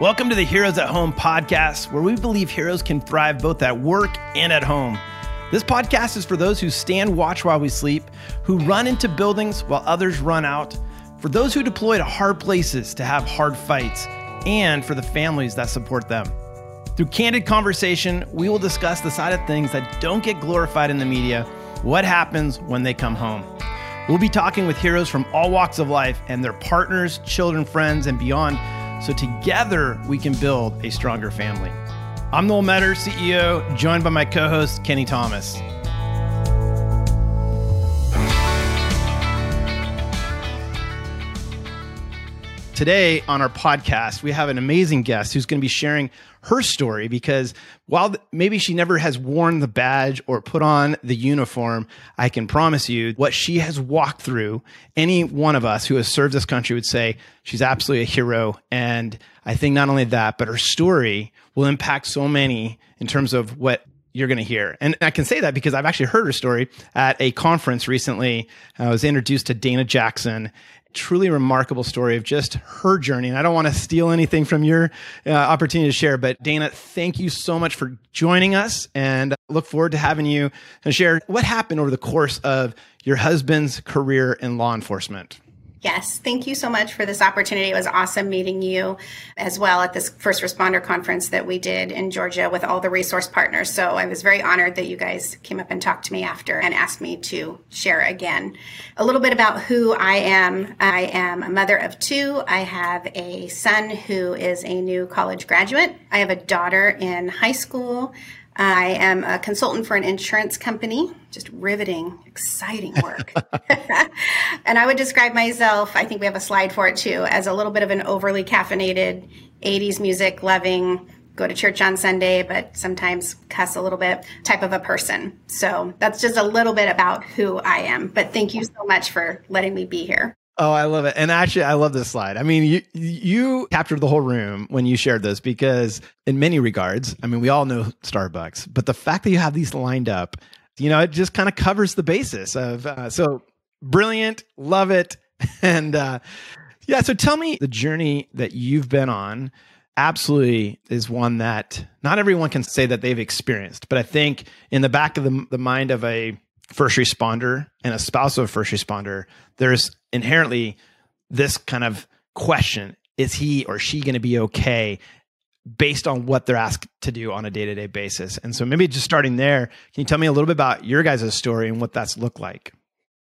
Welcome to the Heroes at Home podcast, where we believe heroes can thrive both at work and at home. This podcast is for those who stand watch while we sleep, who run into buildings while others run out, for those who deploy to hard places to have hard fights, and for the families that support them. Through candid conversation, we will discuss the side of things that don't get glorified in the media, what happens when they come home. We'll be talking with heroes from all walks of life and their partners, children, friends, and beyond so together we can build a stronger family. I'm Noel Metter, CEO, joined by my co host, Kenny Thomas. Today on our podcast, we have an amazing guest who's going to be sharing her story because while maybe she never has worn the badge or put on the uniform, I can promise you what she has walked through, any one of us who has served this country would say she's absolutely a hero. And I think not only that, but her story will impact so many in terms of what you're going to hear. And I can say that because I've actually heard her story at a conference recently. I was introduced to Dana Jackson truly remarkable story of just her journey. And I don't want to steal anything from your uh, opportunity to share, but Dana, thank you so much for joining us and look forward to having you and share what happened over the course of your husband's career in law enforcement. Yes, thank you so much for this opportunity. It was awesome meeting you as well at this first responder conference that we did in Georgia with all the resource partners. So I was very honored that you guys came up and talked to me after and asked me to share again. A little bit about who I am. I am a mother of two. I have a son who is a new college graduate. I have a daughter in high school. I am a consultant for an insurance company, just riveting, exciting work. and I would describe myself, I think we have a slide for it too, as a little bit of an overly caffeinated, 80s music loving, go to church on Sunday, but sometimes cuss a little bit type of a person. So that's just a little bit about who I am. But thank you so much for letting me be here. Oh, I love it. And actually, I love this slide. I mean, you you captured the whole room when you shared this because in many regards, I mean, we all know Starbucks, but the fact that you have these lined up, you know, it just kind of covers the basis of uh, so brilliant, love it. And uh yeah, so tell me the journey that you've been on absolutely is one that not everyone can say that they've experienced, but I think in the back of the, the mind of a first responder and a spouse of a first responder, there's inherently this kind of question is he or she going to be okay based on what they're asked to do on a day-to-day basis? And so maybe just starting there can you tell me a little bit about your guys' story and what that's looked like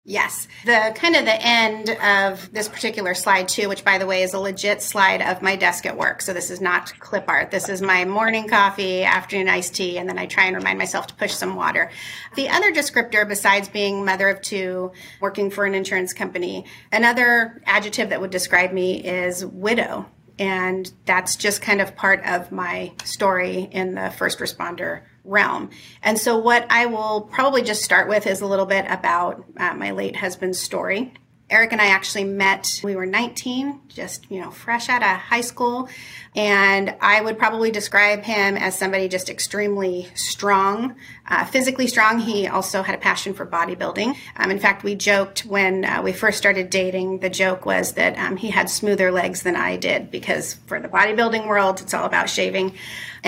Yes. The kind of the end of this particular slide too, which by the way is a legit slide of my desk at work. So this is not clip art. This is my morning coffee, afternoon iced tea, and then I try and remind myself to push some water. The other descriptor besides being mother of two, working for an insurance company, another adjective that would describe me is widow. And that's just kind of part of my story in the first responder realm. And so, what I will probably just start with is a little bit about uh, my late husband's story. Erik and I actually met, we were 19, just, you know, fresh out of high school. And I would probably describe him as somebody just extremely strong, uh, physically strong. He also had a passion for bodybuilding. Um, in fact, we joked when uh, we first started dating, the joke was that um, he had smoother legs than I did because for the bodybuilding world, it's all about shaving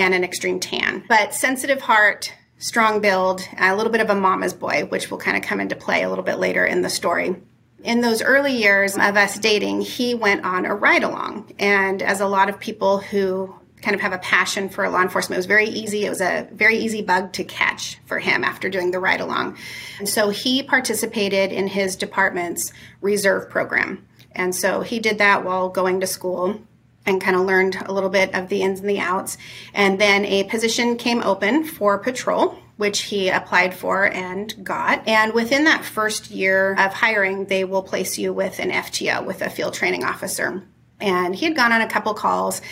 and an extreme tan. But sensitive heart, strong build, a little bit of a mama's boy, which will kind of come into play a little bit later in the story in those early years of us dating, he went on a ride along. And as a lot of people who kind of have a passion for law enforcement, it was very easy. It was a very easy bug to catch for him after doing the ride along. And so he participated in his department's reserve program. And so he did that while going to school and kind of learned a little bit of the ins and the outs. And then a position came open for patrol which he applied for and got. And within that first year of hiring, they will place you with an FTO, with a field training officer. And he had gone on a couple calls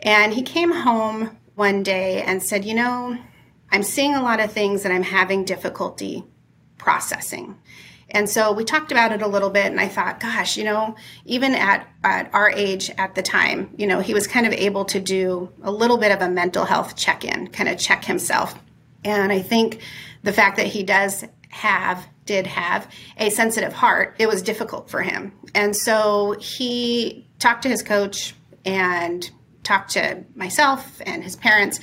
and he came home one day and said, You know, I'm seeing a lot of things that I'm having difficulty processing. And so we talked about it a little bit, and I thought, gosh, you know, even at, at our age at the time, you know, he was kind of able to do a little bit of a mental health check in, kind of check himself and I think the fact that he does have, did have a sensitive heart, it was difficult for him. And so he talked to his coach and talked to myself and his parents,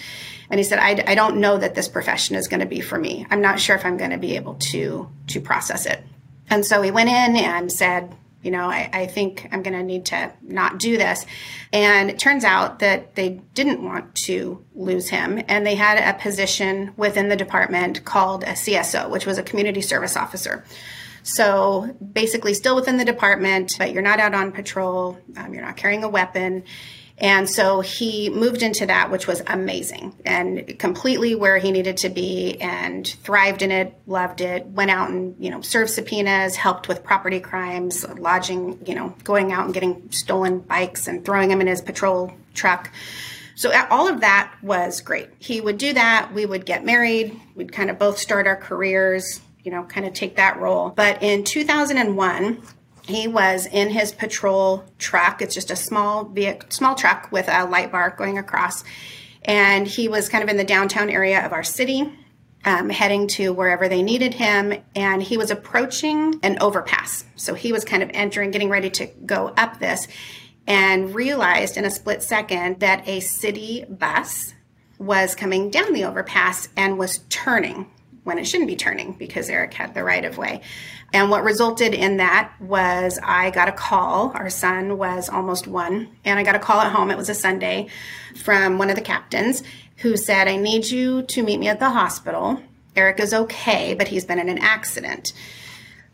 and he said, I, I don't know that this profession is going to be for me. I'm not sure if I'm going to be able to to process it. And so he went in and said, you know, I, I think I'm going to need to not do this. And it turns out that they didn't want to lose him. And they had a position within the department called a CSO, which was a community service officer. So basically, still within the department, but you're not out on patrol, um, you're not carrying a weapon. And so he moved into that, which was amazing and completely where he needed to be and thrived in it, loved it, went out and, you know, served subpoenas, helped with property crimes, lodging, you know, going out and getting stolen bikes and throwing them in his patrol truck. So all of that was great. He would do that. We would get married. We'd kind of both start our careers, you know, kind of take that role. But in 2001, he was in his patrol truck. It's just a small vehicle, small truck with a light bar going across. And he was kind of in the downtown area of our city, um, heading to wherever they needed him. And he was approaching an overpass. So he was kind of entering, getting ready to go up this, and realized in a split second that a city bus was coming down the overpass and was turning when it shouldn't be turning because Erik had the right of way. And what resulted in that was I got a call. Our son was almost one, and I got a call at home. It was a Sunday from one of the captains who said, I need you to meet me at the hospital. Erik is okay, but he's been in an accident.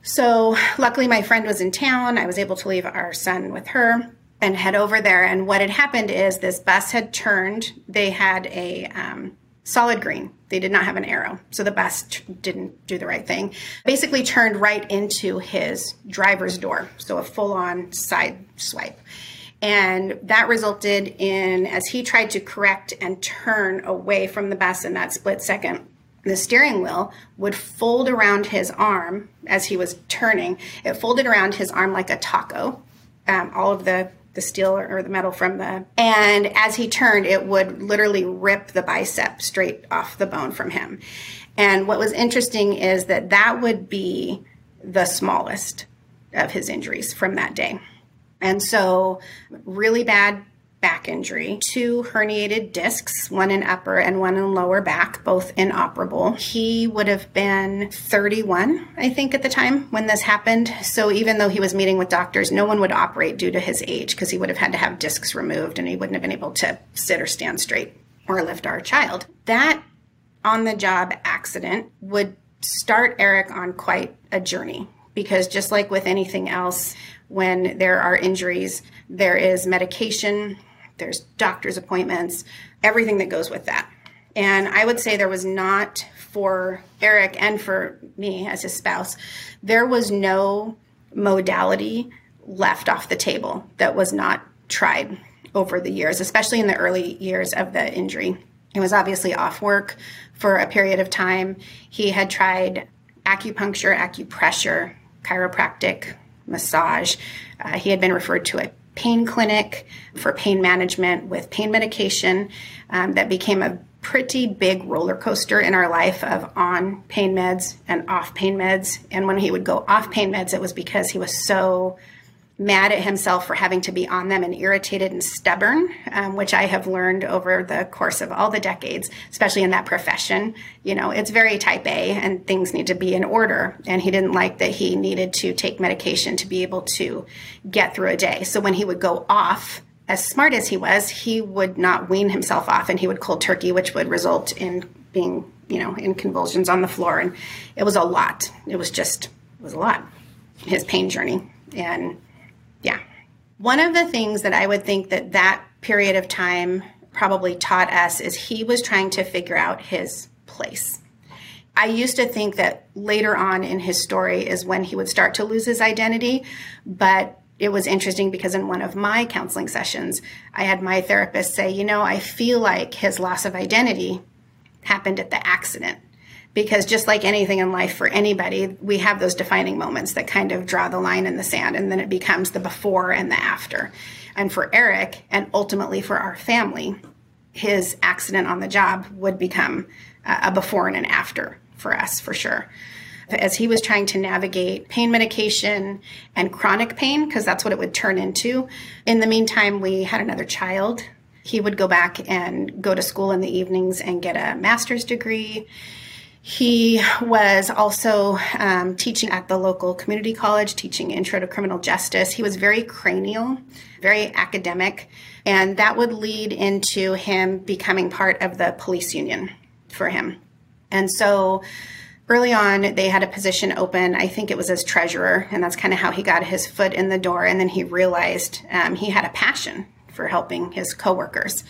So, luckily, my friend was in town. I was able to leave our son with her and head over there. And what had happened is this bus had turned. They had a um, solid green. They did not have an arrow. So the bus t- didn't do the right thing. Basically turned right into his driver's door. So a full on side swipe. And that resulted in, as he tried to correct and turn away from the bus in that split second, the steering wheel would fold around his arm as he was turning. It folded around his arm like a taco. Um, all of the the steel or the metal from the and as he turned it would literally rip the bicep straight off the bone from him. And what was interesting is that that would be the smallest of his injuries from that day. And so really bad back injury, two herniated discs, one in upper and one in lower back, both inoperable. He would have been 31, I think, at the time when this happened. So even though he was meeting with doctors, no one would operate due to his age because he would have had to have discs removed and he wouldn't have been able to sit or stand straight or lift our child. That on the job accident would start Erik on quite a journey because just like with anything else, when there are injuries, there is medication, there's doctor's appointments, everything that goes with that. And I would say there was not for Erik and for me as his spouse, there was no modality left off the table that was not tried over the years, especially in the early years of the injury. He was obviously off work for a period of time. He had tried acupuncture, acupressure, chiropractic, massage. Uh, he had been referred to a pain clinic for pain management with pain medication um, that became a pretty big roller coaster in our life of on pain meds and off pain meds. And when he would go off pain meds, it was because he was so mad at himself for having to be on them and irritated and stubborn, um, which I have learned over the course of all the decades, especially in that profession. You know, it's very type A and things need to be in order. And he didn't like that he needed to take medication to be able to get through a day. So when he would go off, as smart as he was, he would not wean himself off and he would cold turkey, which would result in being, you know, in convulsions on the floor. And it was a lot. It was just, it was a lot, his pain journey. And. One of the things that I would think that that period of time probably taught us is he was trying to figure out his place. I used to think that later on in his story is when he would start to lose his identity, but it was interesting because in one of my counseling sessions, I had my therapist say, You know, I feel like his loss of identity happened at the accident because just like anything in life for anybody, we have those defining moments that kind of draw the line in the sand, and then it becomes the before and the after. And for Erik, and ultimately for our family, his accident on the job would become a before and an after for us, for sure. As he was trying to navigate pain medication and chronic pain, because that's what it would turn into. In the meantime, we had another child He would go back and go to school in the evenings and get a master's degree. He was also um, teaching at the local community college, teaching intro to criminal justice. He was very cranial, very academic, and that would lead into him becoming part of the police union for him. And so early on, they had a position open. I think it was as treasurer, and that's kind of how he got his foot in the door. And then he realized um, he had a passion for helping his coworkers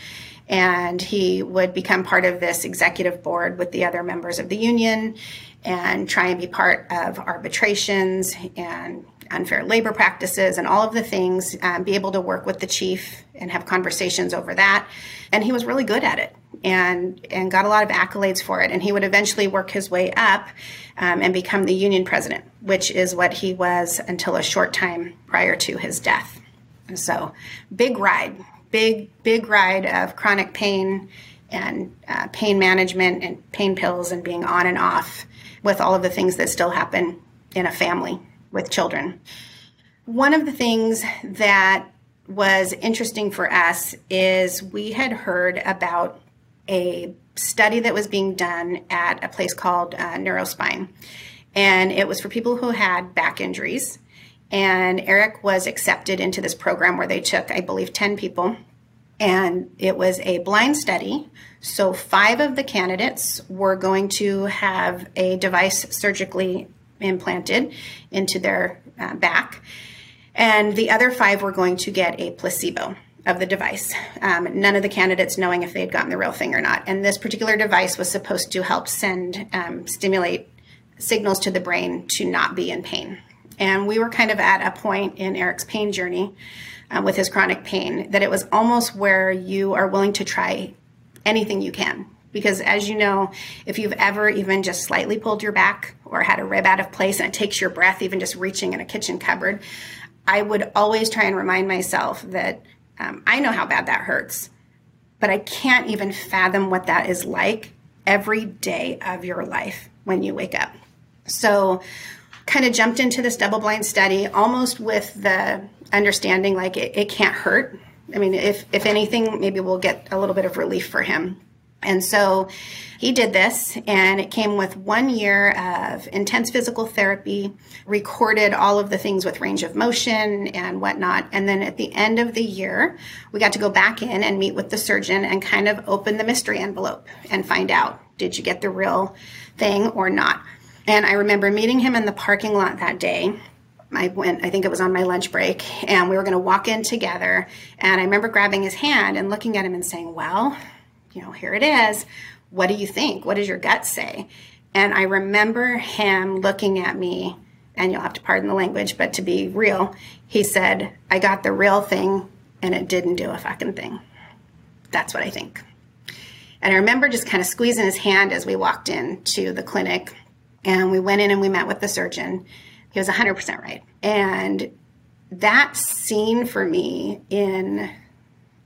and he would become part of this executive board with the other members of the union and try and be part of arbitrations and unfair labor practices and all of the things, um, be able to work with the chief and have conversations over that. And he was really good at it and, and got a lot of accolades for it. And he would eventually work his way up um, and become the union president, which is what he was until a short time prior to his death. So, big ride, big, big ride of chronic pain and uh, pain management and pain pills and being on and off with all of the things that still happen in a family with children. One of the things that was interesting for us is we had heard about a study that was being done at a place called uh, Neurospine. And it was for people who had back injuries and Erik was accepted into this program where they took, I believe, 10 people. And it was a blind study. So, five of the candidates were going to have a device surgically implanted into their uh, back. And the other five were going to get a placebo of the device. Um, none of the candidates knowing if they had gotten the real thing or not. And this particular device was supposed to help send, um, stimulate signals to the brain to not be in pain. And we were kind of at a point in Erik's pain journey uh, with his chronic pain that it was almost where you are willing to try anything you can. Because as you know, if you've ever even just slightly pulled your back or had a rib out of place and it takes your breath, even just reaching in a kitchen cupboard, I would always try and remind myself that um, I know how bad that hurts, but I can't even fathom what that is like every day of your life when you wake up. So kind of jumped into this double blind study almost with the understanding like it, it can't hurt. I mean, if, if anything, maybe we'll get a little bit of relief for him. And so he did this, and it came with one year of intense physical therapy, recorded all of the things with range of motion and whatnot. And then at the end of the year, we got to go back in and meet with the surgeon and kind of open the mystery envelope and find out did you get the real thing or not? And I remember meeting him in the parking lot that day. I went, I think it was on my lunch break, and we were going to walk in together. And I remember grabbing his hand and looking at him and saying, Well, you know, here it is. What do you think? What does your gut say? And I remember him looking at me, and you'll have to pardon the language, but to be real, he said, I got the real thing, and it didn't do a fucking thing. That's what I think. And I remember just kind of squeezing his hand as we walked into the clinic and we went in and we met with the surgeon. He was 100% right. And that scene for me in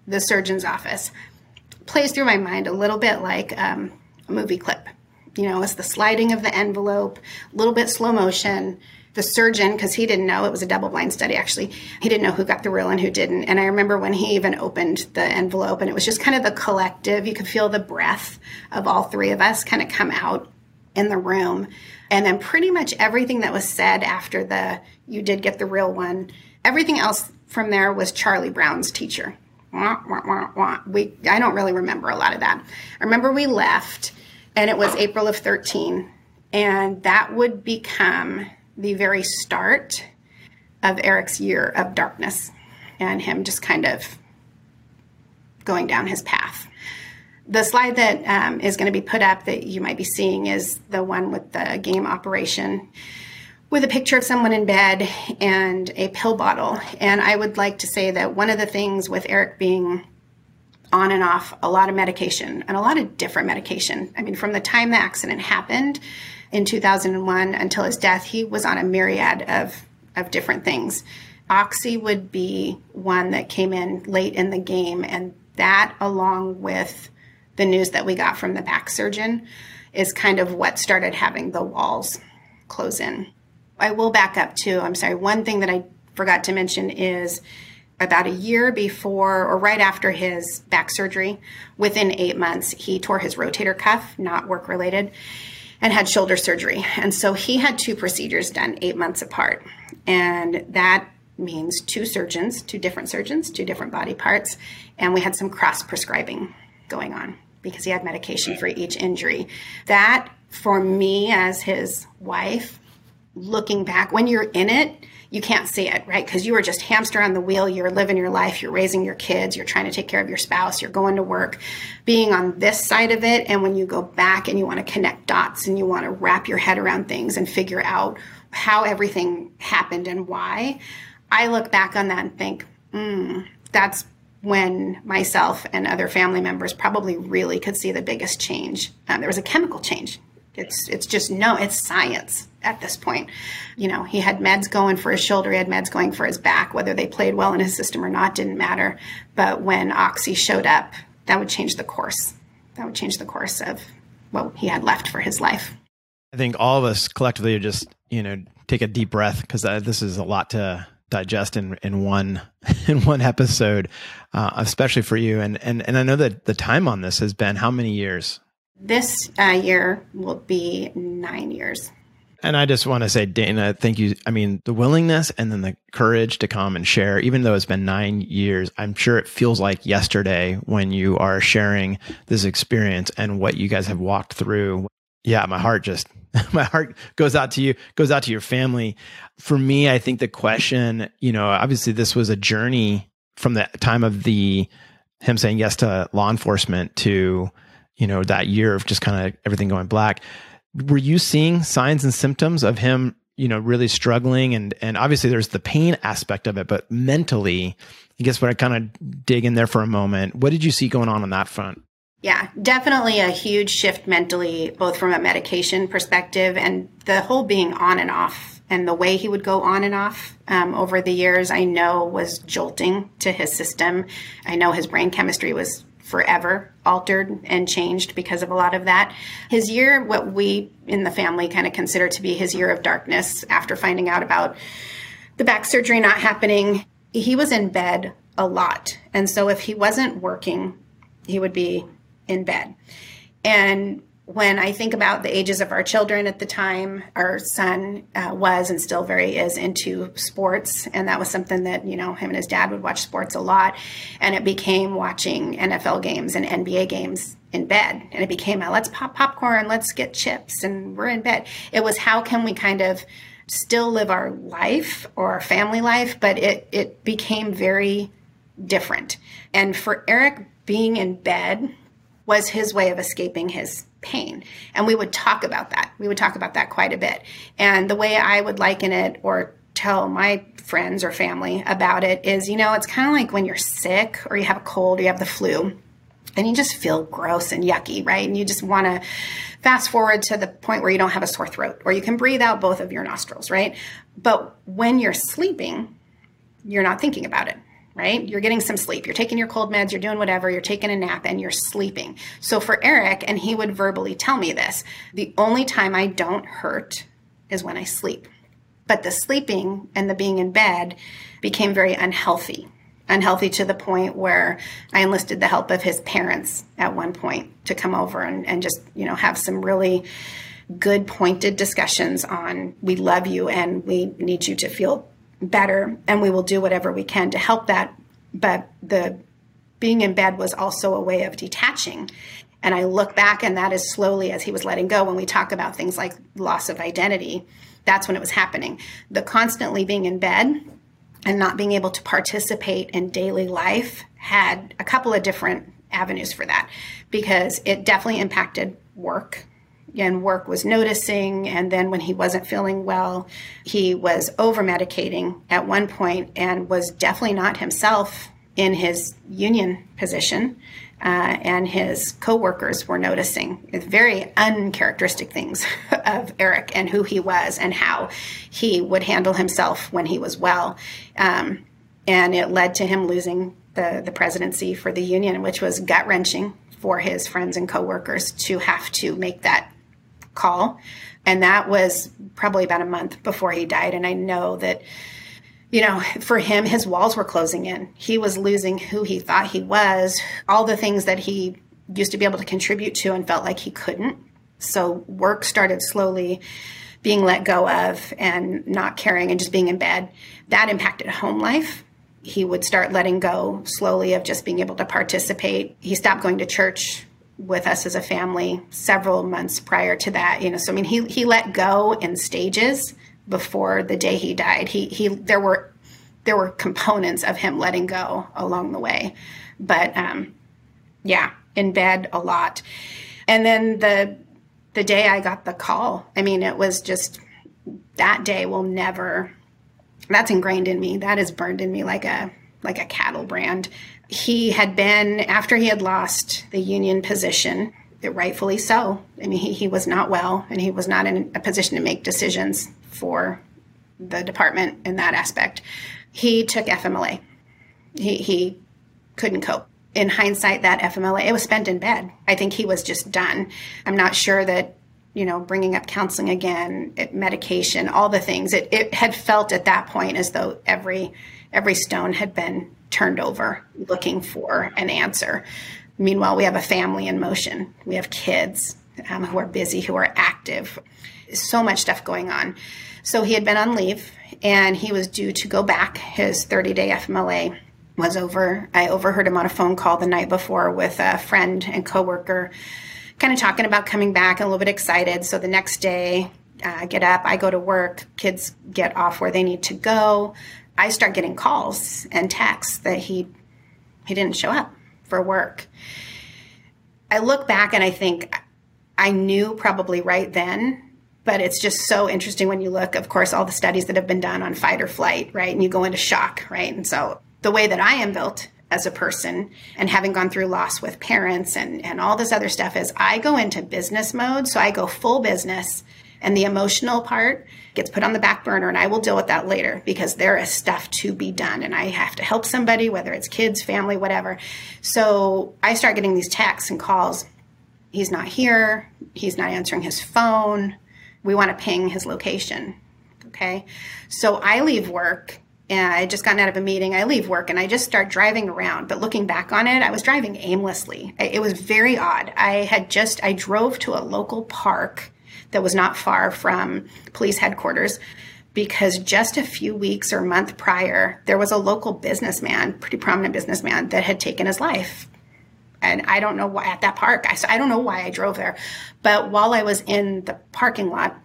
the surgeon's office plays through my mind a little bit like um, a movie clip. You know, it's the sliding of the envelope, a little bit slow motion. The surgeon, because he didn't know it was a double blind study, actually, he didn't know who got the real and who didn't. And I remember when he even opened the envelope, and it was just kind of the collective, you could feel the breath of all three of us kind of come out in the room. And then pretty much everything that was said after the you did get the real one, everything else from there was Charlie Brown's teacher. Wah, wah, wah, we I don't really remember a lot of that. I remember we left and it was April of 13 and that would become the very start of Erik's year of darkness and him just kind of going down his path the slide that um, is going to be put up that you might be seeing is the one with the game operation with a picture of someone in bed and a pill bottle. And I would like to say that one of the things with Erik being on and off a lot of medication and a lot of different medication. I mean, from the time the accident happened in 2001 until his death, he was on a myriad of, of different things. Oxy would be one that came in late in the game, and that, along with the news that we got from the back surgeon is kind of what started having the walls close in. I will back up too. I'm sorry. One thing that I forgot to mention is about a year before or right after his back surgery, within eight months, he tore his rotator cuff, not work related, and had shoulder surgery. And so he had two procedures done eight months apart. And that means two surgeons, two different surgeons, two different body parts. And we had some cross prescribing going on because he had medication for each injury. That, for me as his wife, looking back, when you're in it, you can't see it, right? Because you were just hamster on the wheel. You're living your life. You're raising your kids. You're trying to take care of your spouse. You're going to work. Being on this side of it, and when you go back and you want to connect dots and you want to wrap your head around things and figure out how everything happened and why, I look back on that and think, mm, that's when myself and other family members probably really could see the biggest change. Um, there was a chemical change. It's it's just no, it's science at this point. You know, he had meds going for his shoulder, he had meds going for his back. Whether they played well in his system or not didn't matter. But when Oxy showed up, that would change the course. That would change the course of what he had left for his life. I think all of us collectively just, you know, take a deep breath because uh, this is a lot to digest in in one in one episode, uh, especially for you. And and and I know that the time on this has been how many years? This uh, year will be nine years. And I just want to say, Dana, thank you. I mean, the willingness and then the courage to come and share, even though it's been nine years, I'm sure it feels like yesterday when you are sharing this experience and what you guys have walked through. Yeah, my heart just, my heart goes out to you, goes out to your family. For me, I think the question, you know, obviously this was a journey from the time of the, him saying yes to law enforcement to, you know, that year of just kind of everything going black. Were you seeing signs and symptoms of him you know really struggling? And and obviously there's the pain aspect of it but mentally i guess when i kind of dig in there for a moment what did you see going on on that front yeah definitely a huge shift mentally both from a medication perspective and the whole being on and off and the way he would go on and off um, over the years i know was jolting to his system i know his brain chemistry was forever altered and changed because of a lot of that. His year, what we in the family kind of consider to be his year of darkness after finding out about the back surgery not happening, he was in bed a lot. And so if he wasn't working, he would be in bed. And when I think about the ages of our children at the time, our son uh, was and still very is into sports. And that was something that, you know, him and his dad would watch sports a lot. And it became watching NFL games and NBA games in bed. And it became, a, let's pop popcorn, let's get chips, and we're in bed. It was how can we kind of still live our life or our family life, but it, it became very different. And for Erik, being in bed was his way of escaping his pain. And we would talk about that. We would talk about that quite a bit. And the way I would liken it or tell my friends or family about it is, you know, it's kind of like when you're sick or you have a cold or you have the flu and you just feel gross and yucky, right? And you just want to fast forward to the point where you don't have a sore throat or you can breathe out both of your nostrils, right? But when you're sleeping, you're not thinking about it right? You're getting some sleep. You're taking your cold meds, you're doing whatever, you're taking a nap, and you're sleeping. So for Erik, and he would verbally tell me this the only time I don't hurt is when I sleep. But the sleeping and the being in bed became very unhealthy. Unhealthy to the point where I enlisted the help of his parents at one point to come over and, and just, you know, have some really good pointed discussions on we love you and we need you to feel better and we will do whatever we can to help that. But the being in bed was also a way of detaching. And i look back and that is slowly as he was letting go when we talk about things like loss of identity that's when it was happening. The constantly being in bed and not being able to participate in daily life had a couple of different avenues for that because it definitely impacted work and work was noticing. And then when he wasn't feeling well, he was over medicating at one point and was definitely not himself in his union position. Uh, and his coworkers were noticing very uncharacteristic things of Erik and who he was and how he would handle himself when he was well. Um, and it led to him losing the, the presidency for the union, which was gut wrenching for his friends and coworkers to have to make that call. And that was probably about a month before he died. And I know that you know, for him, his walls were closing in. He was losing who he thought he was, all the things that he used to be able to contribute to and felt like he couldn't. So work started slowly being let go of and not caring and just being in bed. That impacted home life. He would start letting go slowly of just being able to participate. He stopped going to church with us as a family several months prior to that. You know, so I mean, he he let go in stages before the day he died. He he there were there were components of him letting go along the way, but um, yeah, in bed a lot. And then the the day I got the call, I mean, it was just that day will never. That's ingrained in me. That is burned in me like a like a cattle brand. He had been after he had lost the union position, rightfully so. I mean, he, he was not well, and he was not in a position to make decisions for the department in that aspect. He took FMLA. He he couldn't cope in hindsight, that FMLA, it was spent in bed. I think he was just done. I'm not sure that, you know, bringing up counseling again, it, medication, all the things, it, it had felt at that point as though every, every stone had been turned over looking for an answer. Meanwhile, we have a family in motion. We have kids um, who are busy, who are active. So much stuff going on. So he had been on leave and he was due to go back his 30 day FMLA was over. I overheard him on a phone call the night before with a friend and coworker, kind of talking about coming back and a little bit excited. So the next day, uh, I get up, I go to work, kids get off where they need to go. I start getting calls and texts that he he didn't show up for work. I look back and I think I knew probably right then but it's just so interesting when you look of course all the studies that have been done on fight or flight right and you go into shock right and so the way that I am built as a person and having gone through loss with parents and, and all this other stuff is I go into business mode. So I go full business and the emotional part gets put on the back burner and I will deal with that later because there is stuff to be done and I have to help somebody, whether it's kids, family, whatever. So I start getting these texts and calls. He's not here. He's not answering his phone. We want to ping his location. Okay. So I leave work and I just gotten out of a meeting. I leave work and I just start driving around. But looking back on it, I was driving aimlessly. It was very odd. I had just, I drove to a local park that was not far from police headquarters because just a few weeks or month prior, there was a local businessman, pretty prominent businessman, that had taken his life. And I don't know why at that park. I, I don't know why I drove there. But while I was in the parking lot,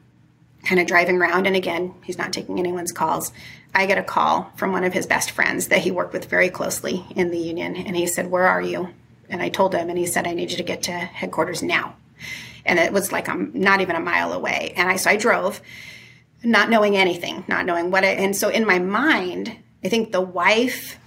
kind of driving around, and again, he's not taking anyone's calls. I get a call from one of his best friends that he worked with very closely in the union. And he said, Where are you? And I told him, and he said, I need you to get to headquarters now. And it was like I'm not even a mile away. And I so I drove, not knowing anything, not knowing what I and so in my mind, I think the wife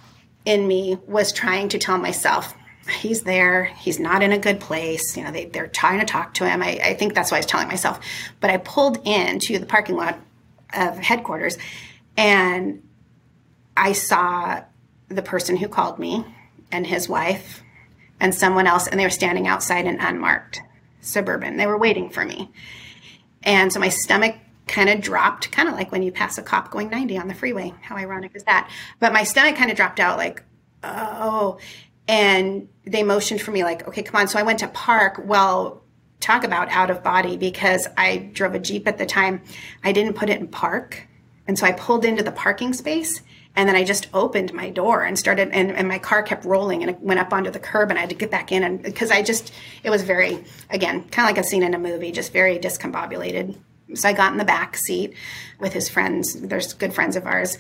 in me was trying to tell myself, he's there, he's not in a good place. You know, they, they're trying to talk to him. I, I think that's what I was telling myself. But I pulled into the parking lot of headquarters and I saw the person who called me and his wife and someone else, and they were standing outside and unmarked suburban. They were waiting for me. And so my stomach kind of dropped, kind of like when you pass a cop going 90 on the freeway. How ironic is that? But my stomach kind of dropped out, like, oh. And they motioned for me, like, okay, come on. So I went to park. Well, talk about out of body because I drove a Jeep at the time. I didn't put it in park. And so I pulled into the parking space and then I just opened my door and started, and, and my car kept rolling and it went up onto the curb and I had to get back in. And because I just, it was very, again, kind of like a scene in a movie, just very discombobulated. So I got in the back seat with his friends. There's good friends of ours,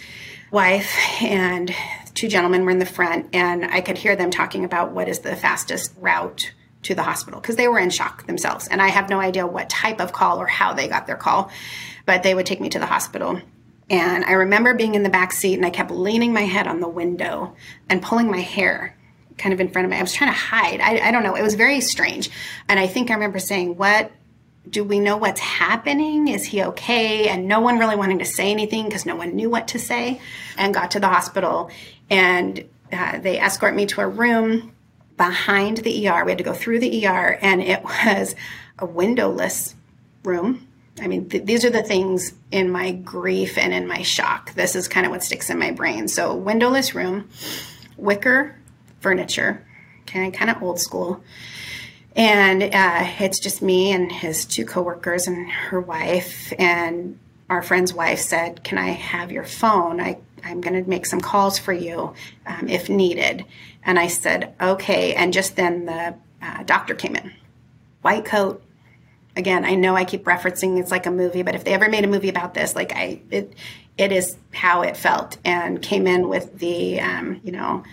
wife, and two gentlemen were in the front. And I could hear them talking about what is the fastest route to the hospital because they were in shock themselves. And I have no idea what type of call or how they got their call, but they would take me to the hospital and I remember being in the back seat and I kept leaning my head on the window and pulling my hair kind of in front of me. I was trying to hide. I, I don't know. It was very strange. And I think I remember saying, What do we know what's happening? Is he okay? And no one really wanting to say anything because no one knew what to say. And got to the hospital and uh, they escort me to a room behind the ER. We had to go through the ER and it was a windowless room I mean, th- these are the things in my grief and in my shock. This is kind of what sticks in my brain. So, windowless room, wicker furniture, kind of kind of old school, and uh, it's just me and his two coworkers and her wife. And our friend's wife said, "Can I have your phone? I I'm going to make some calls for you um, if needed." And I said, "Okay." And just then the uh, doctor came in, white coat, again, I know I keep referencing it's like a movie, but if they ever made a movie about this, like I, it, it is how it felt, and came in with the, um, you know,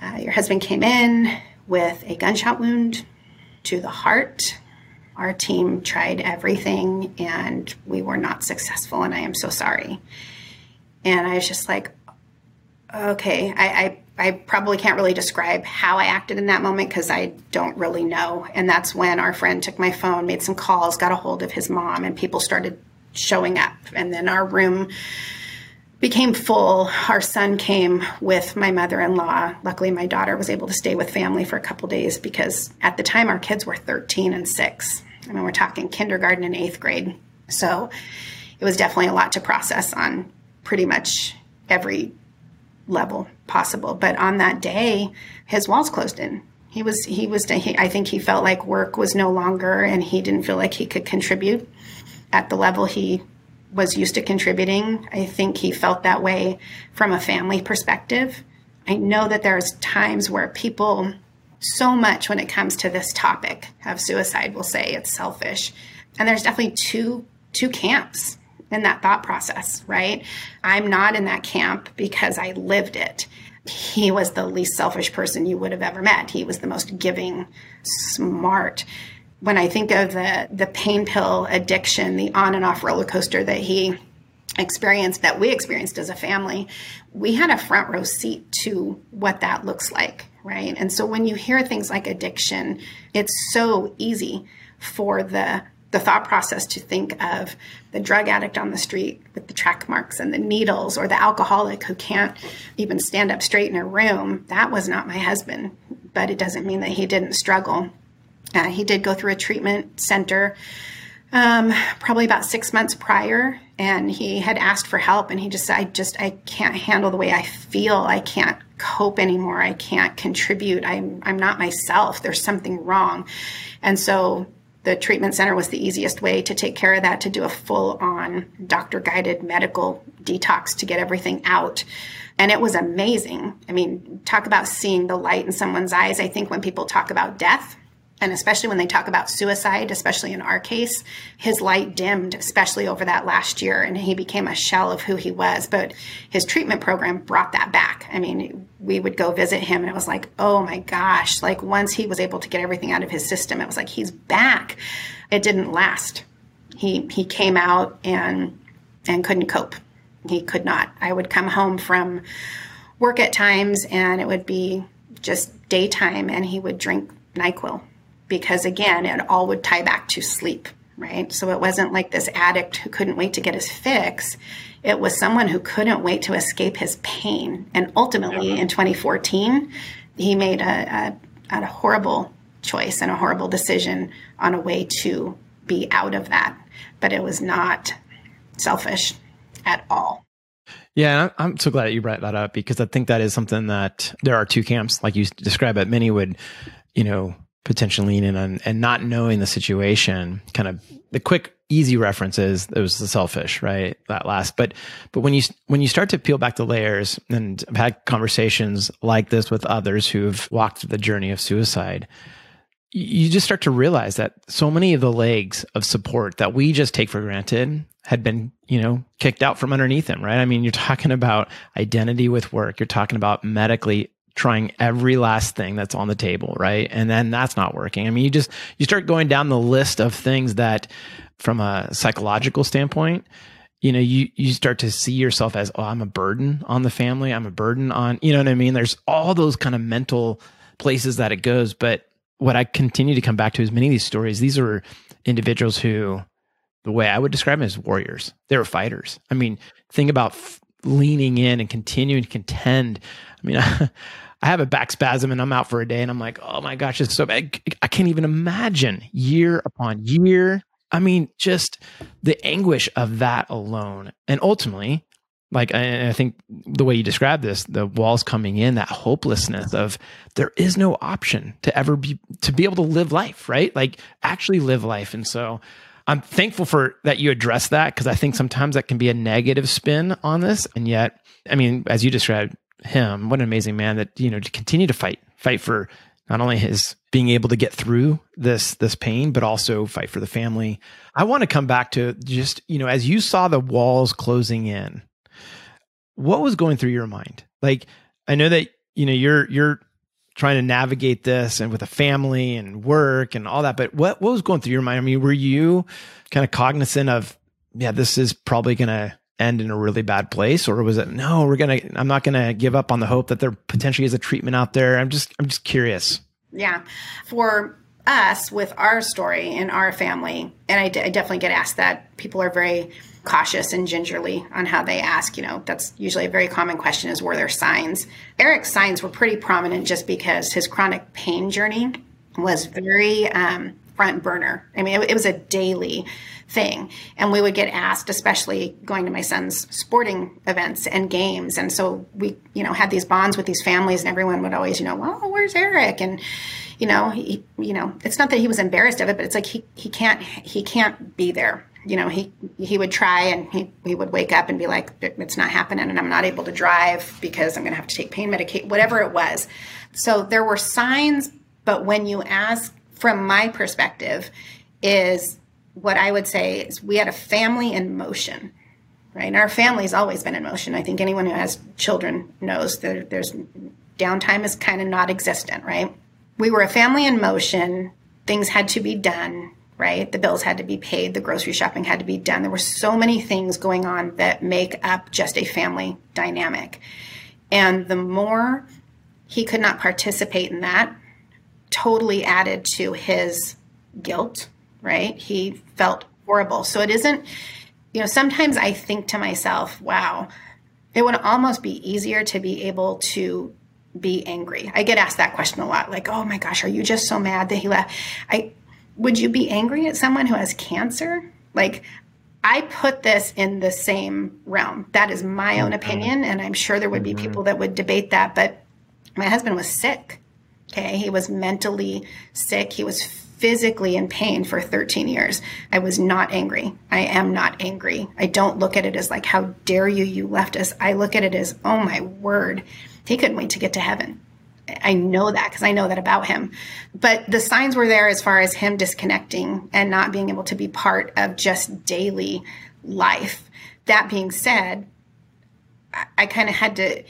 uh, your husband came in with a gunshot wound to the heart. Our team tried everything, and we were not successful, and I am so sorry. And I was just like, okay, I, I I probably can't really describe how I acted in that moment because I don't really know. And that's when our friend took my phone, made some calls, got a hold of his mom, and people started showing up. And then our room became full. Our son came with my mother in law. Luckily, my daughter was able to stay with family for a couple days because at the time our kids were 13 and six. I mean, we're talking kindergarten and eighth grade. So it was definitely a lot to process on pretty much every level possible. But on that day, his walls closed in. He was he was he, I think he felt like work was no longer, and he didn't feel like he could contribute at the level he was used to contributing. I think he felt that way from a family perspective. I know that there's times where people so much when it comes to this topic of suicide will say it's selfish. And there's definitely two two camps in that thought process, right? I'm not in that camp because I lived it. He was the least selfish person you would have ever met. He was the most giving, smart. When I think of the the pain pill addiction, the on and off roller coaster that he experienced that we experienced as a family, we had a front row seat to what that looks like, right? And so when you hear things like addiction, it's so easy for the the thought process to think of the drug addict on the street with the track marks and the needles or the alcoholic who can't even stand up straight in a room. That was not my husband, but it doesn't mean that he didn't struggle. Uh, he did go through a treatment center um, probably about six months prior, and he had asked for help. And he just said, "I just I can't handle the way I feel. I can't cope anymore. I can't contribute. I'm I'm not myself. There's something wrong." And so the treatment center was the easiest way to take care of that, to do a full on doctor guided medical detox to get everything out. And it was amazing. I mean, talk about seeing the light in someone's eyes. I think when people talk about death, and especially when they talk about suicide, especially in our case, his light dimmed, especially over that last year, and he became a shell of who he was. But his treatment program brought that back. I mean, we would go visit him, and it was like, oh my gosh, like once he was able to get everything out of his system, it was like he's back. It didn't last. He he came out and and couldn't cope. He could not. I would come home from work at times, and it would be just daytime, and he would drink NyQuil because again, it all would tie back to sleep, right? So it wasn't like this addict who couldn't wait to get his fix. It was someone who couldn't wait to escape his pain. And ultimately, yeah. in 2014, he made a, a, a horrible choice and a horrible decision on a way to be out of that. But it was not selfish at all. Yeah, I'm so glad you brought that up because I think that is something that there are two camps, like you describe it. Many would, you know, potentially lean in on and not knowing the situation kind of the quick easy references it was the selfish right that last but but when you when you start to peel back the layers and i've had conversations like this with others who've walked the journey of suicide you just start to realize that so many of the legs of support that we just take for granted had been, you know, kicked out from underneath them right? I mean, you're talking about identity with work. You're talking about medically trying every last thing that's on the table, right? And then that's not working. I mean, you just you start going down the list of things that from a psychological standpoint, you know, you you start to see yourself as, oh, I'm a burden on the family, I'm a burden on, you know what I mean? There's all those kind of mental places that it goes, but what I continue to come back to is many of these stories, these are individuals who the way I would describe them as warriors. They were fighters. I mean, think about f- leaning in and continuing to contend. I mean, I have a back spasm and I'm out for a day and I'm like, oh my gosh, it's so bad. I can't even imagine year upon year, I mean, just the anguish of that alone. And ultimately, like I, think the way you describe this, the walls coming in, that hopelessness of there is no option to ever be to be able to live life, right? Like actually live life. And so I'm thankful for that you address that because I think sometimes that can be a negative spin on this. And yet, I mean, as you described him, what an amazing man that, you know, to continue to fight, fight for not only his being able to get through this this pain but also fight for the family. I want to come back to just you know as you saw the walls closing in what was going through your mind? Like i know that you know you're you're trying to navigate this and with a family and work and all that but what what was going through your mind? I mean were you kind of cognizant of yeah this is probably going to end in a really bad place or was it no we're to i'm not to give up on the hope that there potentially is a treatment out there. I'm just i'm just curious. Yeah. For us with our story in our family and I, d- I definitely get asked that people are very cautious and gingerly on how they ask you know that's usually a very common question is were there signs? Erik's signs were pretty prominent just because his chronic pain journey was very um, front burner. I mean it, it was a daily thing. And we would get asked, especially going to my son's sporting events and games. And so we, you know, had these bonds with these families and everyone would always, you know, well, where's Erik? And, you know, he, you know, it's not that he was embarrassed of it, but it's like he, he can't, he can't be there. You know, he, he would try and he, he would wake up and be like, it's not happening and I'm not able to drive because I'm going to have to take pain medication, whatever it was. So there were signs, but when you ask from my perspective is what I would say is we had a family in motion, right? And our family's always been in motion. I think anyone who has children knows that there's downtime is kind of not existent, right? We were a family in motion. Things had to be done, right? The bills had to be paid. The grocery shopping had to be done. There were so many things going on that make up just a family dynamic. And the more he could not participate in that, totally added to his guilt right? He felt horrible. So it isn't, you know, sometimes I think to myself, wow, it would almost be easier to be able to be angry. I get asked that question a lot like, oh my gosh, are you just so mad that he left? I, would you be angry at someone who has cancer? Like, I put this in the same realm. That is my own mm-hmm. opinion, and I'm sure there would be mm-hmm. people that would debate that. But my husband was sick. Okay. He was mentally sick. He was physically in pain for 13 years. I was not angry. I am not angry. I don't look at it as like, how dare you, you left us. I look at it as, oh my word, he couldn't wait to get to heaven. I know that because I know that about him. But the signs were there as far as him disconnecting and not being able to be part of just daily life. That being said, I, I kind of had to,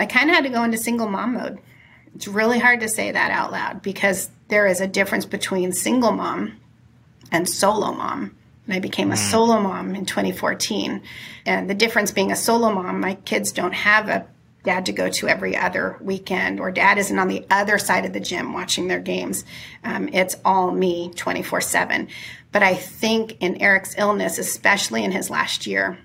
I kind of had to go into single mom mode. It's really hard to say that out loud because there is a difference between single mom and solo mom. And I became a mm. solo mom in 2014. And the difference being a solo mom, my kids don't have a dad to go to every other weekend, or dad isn't on the other side of the gym watching their games. Um, it's all me 24 7. But I think in Erik's illness, especially in his last year,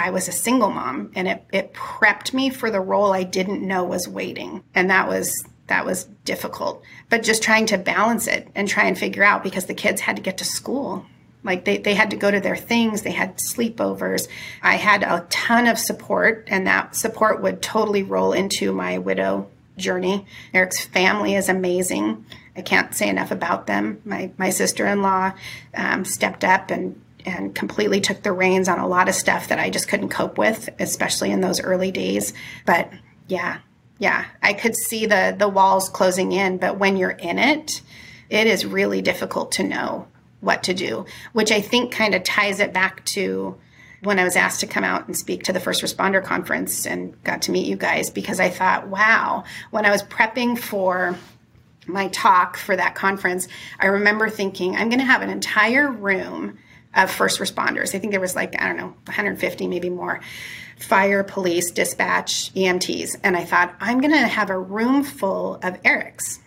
I was a single mom and it, it prepped me for the role I didn't know was waiting. And that was that was difficult. But just trying to balance it and try and figure out because the kids had to get to school. Like they, they had to go to their things, they had sleepovers. I had a ton of support, and that support would totally roll into my widow journey. Erik's family is amazing. I can't say enough about them. My, my sister in law um, stepped up and and completely took the reins on a lot of stuff that I just couldn't cope with, especially in those early days. But yeah, yeah, I could see the the walls closing in, but when you're in it, it is really difficult to know what to do, which I think kind of ties it back to when I was asked to come out and speak to the first responder conference and got to meet you guys because I thought, wow, when I was prepping for my talk for that conference, I remember thinking, I'm going to have an entire room of first responders. I think there was like, I don't know, 150, maybe more fire, police, dispatch, EMTs. And I thought, I'm going to have a room full of Eriks,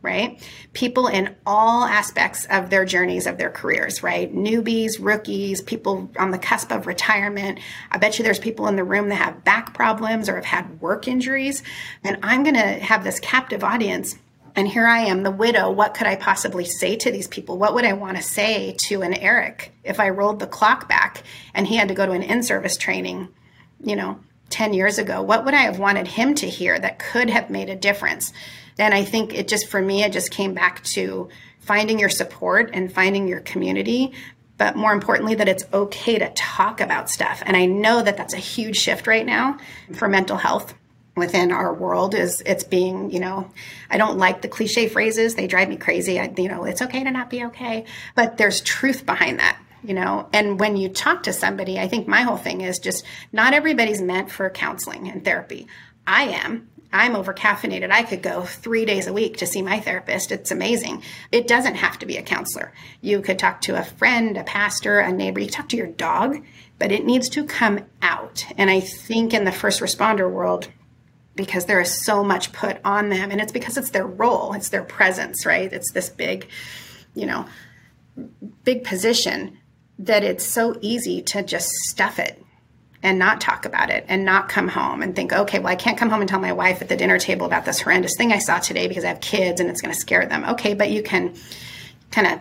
right? People in all aspects of their journeys of their careers, right? Newbies, rookies, people on the cusp of retirement. I bet you there's people in the room that have back problems or have had work injuries. And I'm going to have this captive audience And here I am, the widow. What could I possibly say to these people? What would I want to say to an Erik if I rolled the clock back and he had to go to an in service training, you know, 10 years ago? What would I have wanted him to hear that could have made a difference? And I think it just, for me, it just came back to finding your support and finding your community, but more importantly, that it's okay to talk about stuff. And I know that that's a huge shift right now for mental health within our world is it's being you know i don't like the cliche phrases they drive me crazy I, you know it's okay to not be okay but there's truth behind that you know and when you talk to somebody i think my whole thing is just not everybody's meant for counseling and therapy i am I'm over caffeinated. I could go three days a week to see my therapist. It's amazing. It doesn't have to be a counselor. You could talk to a friend, a pastor, a neighbor. You talk to your dog, but it needs to come out. And I think in the first responder world, because there is so much put on them, and it's because it's their role, it's their presence, right? It's this big, you know, big position that it's so easy to just stuff it and not talk about it and not come home and think, okay, well, I can't come home and tell my wife at the dinner table about this horrendous thing I saw today because I have kids and it's going to scare them. Okay, but you can kind of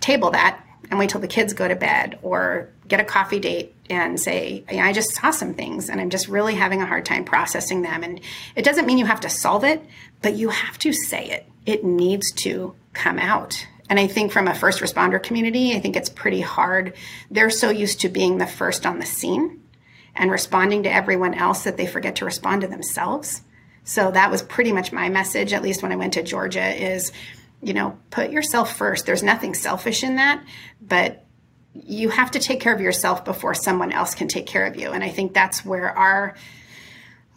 table that and wait till the kids go to bed or get a coffee date and say, I just saw some things and I'm just really having a hard time processing them. And it doesn't mean you have to solve it, but you have to say it. It needs to come out. And I think from a first responder community, I think it's pretty hard. They're so used to being the first on the scene and responding to everyone else that they forget to respond to themselves. So that was pretty much my message, at least when I went to Georgia, is, you know, put yourself first. There's nothing selfish in that, but you have to take care of yourself before someone else can take care of you. And I think that's where our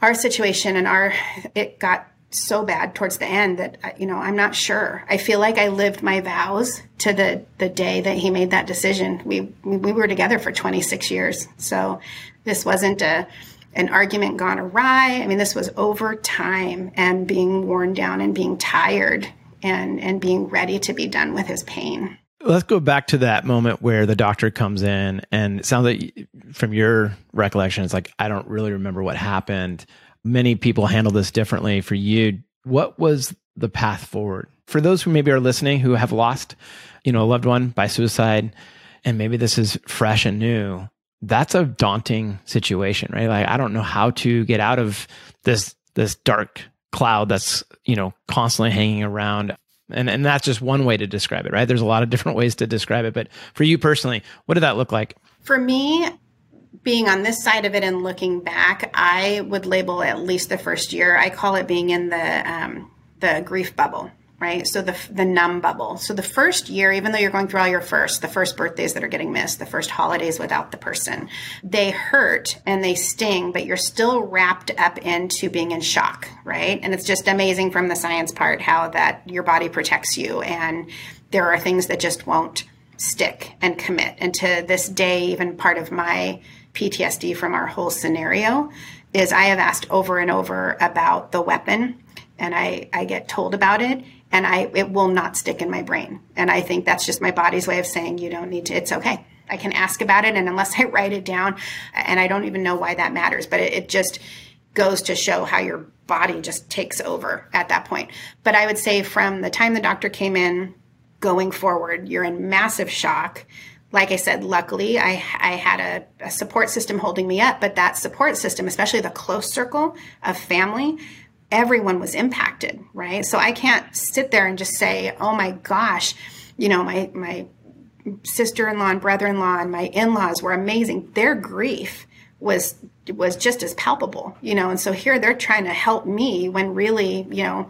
our situation and our it got so bad towards the end that you know I'm not sure. I feel like I lived my vows to the the day that he made that decision. We we were together for 26 years, so this wasn't a an argument gone awry. I mean, this was over time and being worn down and being tired and and being ready to be done with his pain. Let's go back to that moment where the doctor comes in and it sounds like from your recollection, it's like I don't really remember what happened. Many people handle this differently. For you, what was the path forward? For those who maybe are listening who have lost, you know, a loved one by suicide, and maybe this is fresh and new, that's a daunting situation, right? Like I don't know how to get out of this this dark cloud that's, you know, constantly hanging around. And and that's just one way to describe it, right? There's a lot of different ways to describe it, but for you personally, what did that look like? For me, being on this side of it and looking back, I would label at least the first year. I call it being in the um, the grief bubble right? So the the numb bubble. So the first year, even though you're going through all your first, the first birthdays that are getting missed, the first holidays without the person, they hurt and they sting, but you're still wrapped up into being in shock, right? And it's just amazing from the science part how that your body protects you and there are things that just won't stick and commit. And to this day, even part of my PTSD from our whole scenario is I have asked over and over about the weapon and I, I get told about it and I it will not stick in my brain. And I think that's just my body's way of saying you don't need to. It's okay. I can ask about it, and unless I write it down, and I don't even know why that matters, but it, it just goes to show how your body just takes over at that point. But I would say from the time the doctor came in going forward, you're in massive shock. Like I said, luckily I, I had a, a support system holding me up, but that support system, especially the close circle of family, everyone was impacted, right? So I can't sit there and just say, "Oh my gosh, you know, my my sister-in-law and brother-in-law and my in-laws were amazing. Their grief was was just as palpable, you know. And so here they're trying to help me when really, you know,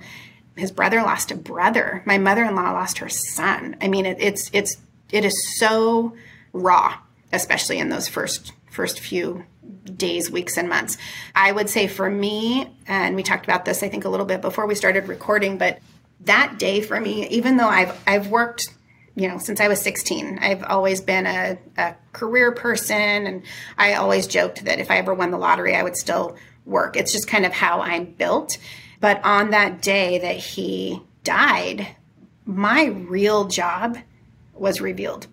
his brother lost a brother. My mother-in-law lost her son. I mean, it, it's it's it is so raw, especially in those first first few days, weeks, and months. I would say for me, and we talked about this, I think, a little bit before we started recording, but that day for me, even though I've I've worked, you know, since I was 16, I've always been a, a career person, and I always joked that if I ever won the lottery, I would still work. It's just kind of how I'm built. But on that day that he died, my real job was revealed.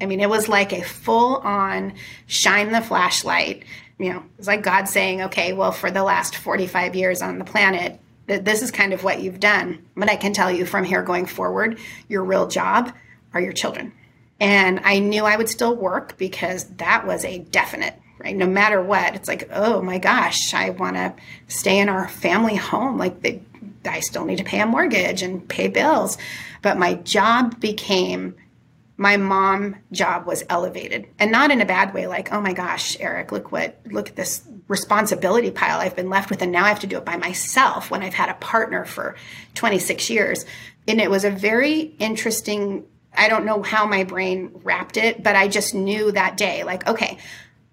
I mean, it was like a full on shine the flashlight. You know, it's like God saying, okay, well, for the last 45 years on the planet, this is kind of what you've done. But I can tell you from here going forward, your real job are your children. And I knew I would still work because that was a definite, right? No matter what, it's like, oh my gosh, I want to stay in our family home. Like, they, I still need to pay a mortgage and pay bills. But my job became my mom job was elevated and not in a bad way like oh my gosh erik look what look at this responsibility pile i've been left with and now i have to do it by myself when i've had a partner for 26 years. And it was a very interesting i don't know how my brain wrapped it but i just knew that day like okay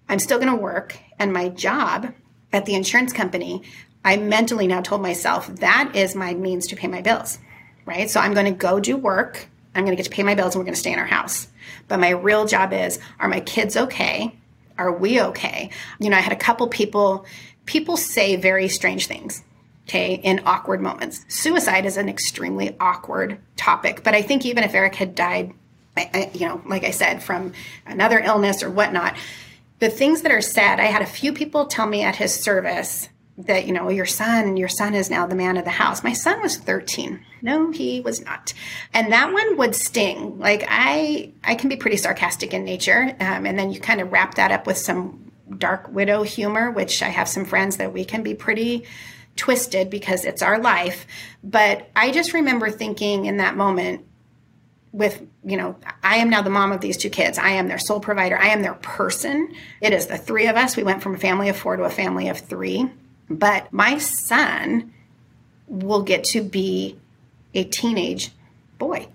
i'm still going to work and my job at the insurance company i mentally now told myself that is my means to pay my bills right? So i'm going to go do work I'm going to get to pay my bills and we're going to stay in our house. But my real job is are my kids okay? Are we okay? You know, I had a couple people, people say very strange things, okay, in awkward moments. Suicide is an extremely awkward topic. But I think even if Erik had died, you know, like I said, from another illness or whatnot, the things that are said, I had a few people tell me at his service that you know your son your son is now the man of the house. My son was 13 no he was not. And that one would sting. Like i i can be pretty sarcastic in nature um, and then you kind of wrap that up with some dark widow humor which i have some friends that we can be pretty twisted because it's our life. But i just remember thinking in that moment with you know i am now the mom of these two kids. I am their sole provider. I am their person. It is the three of us. We went from a family of four to a family of three but my son will get to be a teenage boy.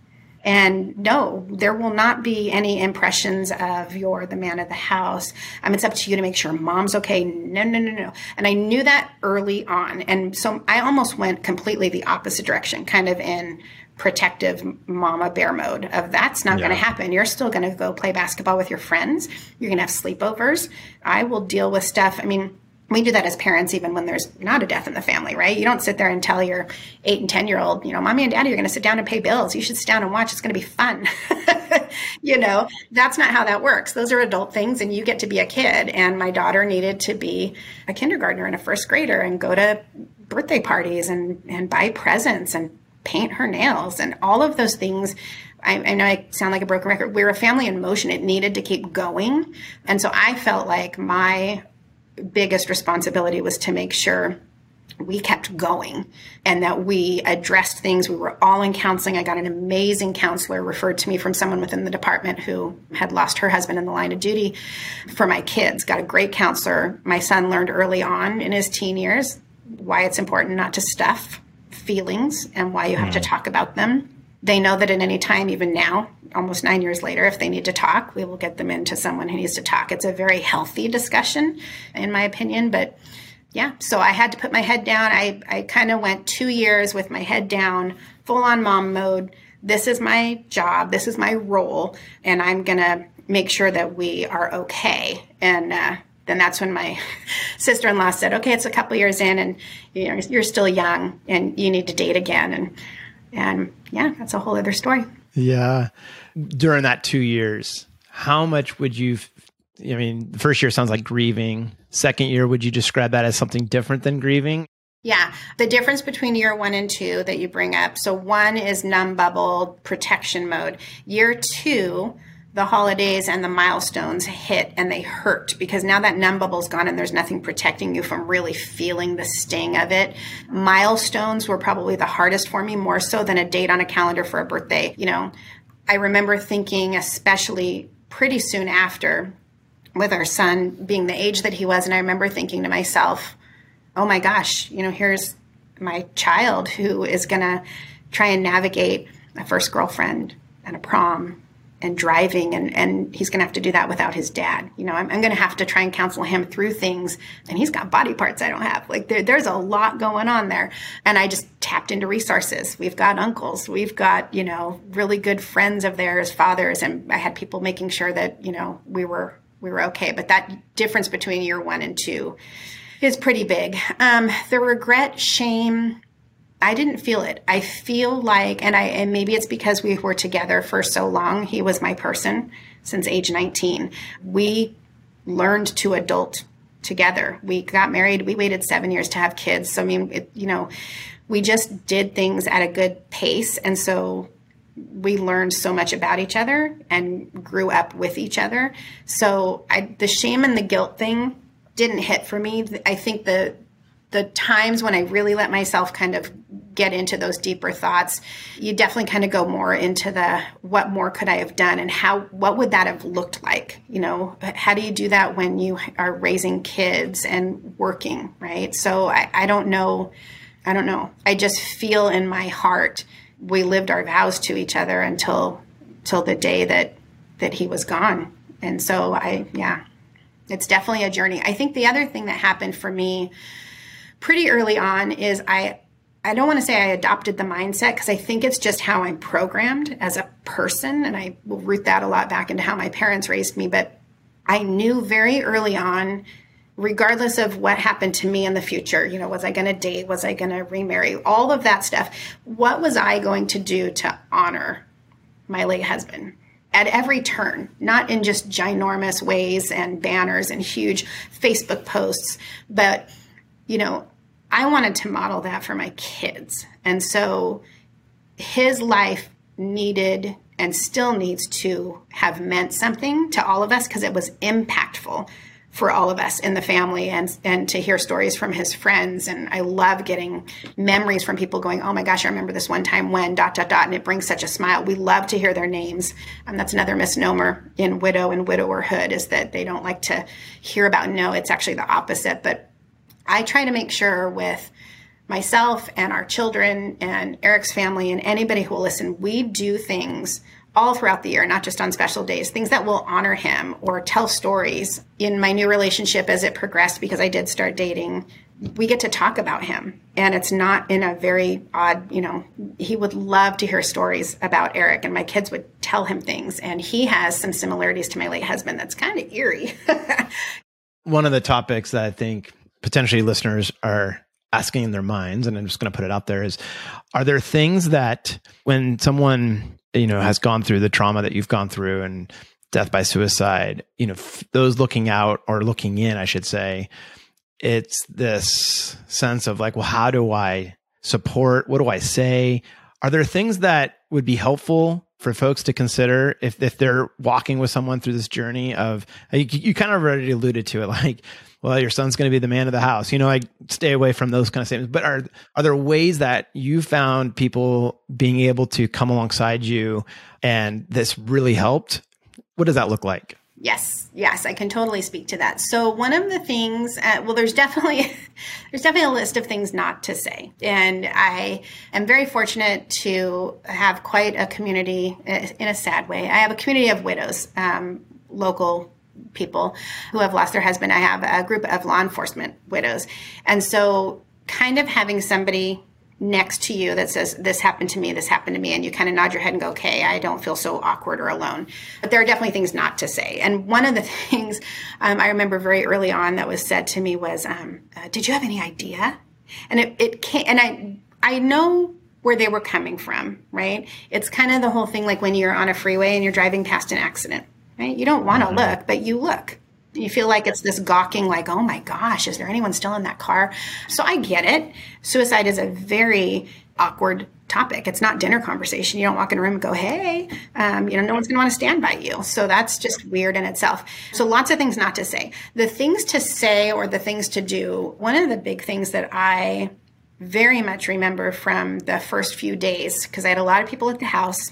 And no, there will not be any impressions of you're the man of the house. Um, it's up to you to make sure mom's okay. No, no, no, no. And I knew that early on. And so I almost went completely the opposite direction, kind of in protective mama bear mode of that's not yeah. going to happen. You're still going to go play basketball with your friends. You're going to have sleepovers. I will deal with stuff. I mean, we do that as parents even when there's not a death in the family right? You don't sit there and tell your eight and ten year old you know mommy and daddy are going to sit down and pay bills. You should sit down and watch. It's going to be fun. You know that's not how that works. Those are adult things and you get to be a kid. And my daughter needed to be a kindergartner and a first grader and go to birthday parties and and buy presents and paint her nails and all of those things. I, I, know I sound like a broken record. We're a family in motion. It needed to keep going. And so I felt like my biggest responsibility was to make sure we kept going and that we addressed things. We were all in counseling. I got an amazing counselor referred to me from someone within the department who had lost her husband in the line of duty for my kids. Got a great counselor. My son learned early on in his teen years why it's important not to stuff feelings and why you have mm. to talk about them. They know that at any time, even now, almost nine years later, if they need to talk, we will get them into someone who needs to talk. It's a very healthy discussion, in my opinion. But yeah, so I had to put my head down. I, I kind of went two years with my head down, full on mom mode. This is my job, this is my role, and I'm going to make sure that we are okay. And, uh, then that's when my sister-in-law said, "Okay, it's a couple years in, and you know you're still young, and you need to date again." And and yeah, that's a whole other story. Yeah, during that two years, how much would you? I mean, the first year sounds like grieving. Second year, would you describe that as something different than grieving? Yeah, the difference between year one and two that you bring up. So, one is numb bubble protection mode. Year two, the holidays and the milestones hit and they hurt because now that numb bubble's gone and there's nothing protecting you from really feeling the sting of it. Milestones were probably the hardest for me, more so than a date on a calendar for a birthday. You know, I remember thinking, especially pretty soon after, with our son being the age that he was, and I remember thinking to myself, oh my gosh, you know, here's my child who is going to try and navigate a first girlfriend and a prom and driving and, and he's going to have to do that without his dad. You know i'm, I'm going to have to try and counsel him through things and he's got body parts i don't have. Like there, there's a lot going on there. And i just tapped into resources. We've got uncles. We've got you know really good friends of theirs fathers and i had people making sure that you know we were we were okay. But that difference between year one and two is pretty big. Um, the regret shame I didn't feel it. I feel like, and I, and maybe it's because we were together for so long. He was my person since age 19. We learned to adult together. We got married. We waited seven years to have kids. So, I mean, it, you know, we just did things at a good pace. And so we learned so much about each other and grew up with each other. So I, the shame and the guilt thing didn't hit for me. I think the the times when I really let myself kind of get into those deeper thoughts, you definitely kind of go more into the what more could I have done and how what would that have looked like? You know, how do you do that when you are raising kids and working, right? So I, I don't know. I don't know. I just feel in my heart we lived our vows to each other until till the day that that he was gone. And so I yeah, it's definitely a journey. I think the other thing that happened for me pretty early on is I I don't want to say I adopted the mindset because I think it's just how I'm programmed as a person. And I will root that a lot back into how my parents raised me. But I knew very early on, regardless of what happened to me in the future, you know, was I going to date? Was I going to remarry? All of that stuff. What was I going to do to honor my late husband? At every turn, not in just ginormous ways and banners and huge Facebook posts, but, you know, I wanted to model that for my kids. And so his life needed and still needs to have meant something to all of us because it was impactful for all of us in the family and and to hear stories from his friends. And I love getting memories from people going oh my gosh I remember this one time when dot dot dot and it brings such a smile. We love to hear their names. And that's another misnomer in widow and widowerhood is that they don't like to hear about no it's actually the opposite. But I try to make sure with myself and our children and Erik's family and anybody who will listen, we do things all throughout the year, not just on special days, things that will honor him or tell stories. In my new relationship, as it progressed, because I did start dating, we get to talk about him. And it's not in a very odd, you know, he would love to hear stories about Erik, and my kids would tell him things. And he has some similarities to my late husband that's kind of eerie. One of the topics that I think potentially listeners are asking in their minds and i'm just going to put it out there is are there things that when someone you know has gone through the trauma that you've gone through and death by suicide you know f- those looking out or looking in i should say it's this sense of like well how do i support? What do i say? Are there things that would be helpful for folks to consider if, if they're walking with someone through this journey of you, you kind of already alluded to it like well your son's going to be the man of the house. You know i stay away from those kind of statements. But are are there ways that you found people being able to come alongside you and this really helped? What does that look like? Yes, yes, I can totally speak to that. So one of the things, uh, well, there's definitely there's definitely a list of things not to say, and I am very fortunate to have quite a community uh, in a sad way. I have a community of widows, um, local people who have lost their husband. I have a group of law enforcement widows, and so kind of having somebody next to you that says, This happened to me, this happened to me, and you kind of nod your head and go, Okay, I don't feel so awkward or alone. But there are definitely things not to say. And one of the things um, I remember very early on that was said to me was, um, uh, Did you have any idea? And it, it came, and I, I know where they were coming from, right? It's kind of the whole thing like when you're on a freeway and you're driving past an accident, right? You don't want to mm-hmm. look, but you look you feel like it's this gawking, like, oh my gosh, is there anyone still in that car? So I get it. Suicide is a very awkward topic. It's not dinner conversation. You don't walk in a room and go, hey, um, you know, no one's going to want to stand by you. So that's just weird in itself. So lots of things not to say. The things to say or the things to do, one of the big things that I very much remember from the first few days, because I had a lot of people at the house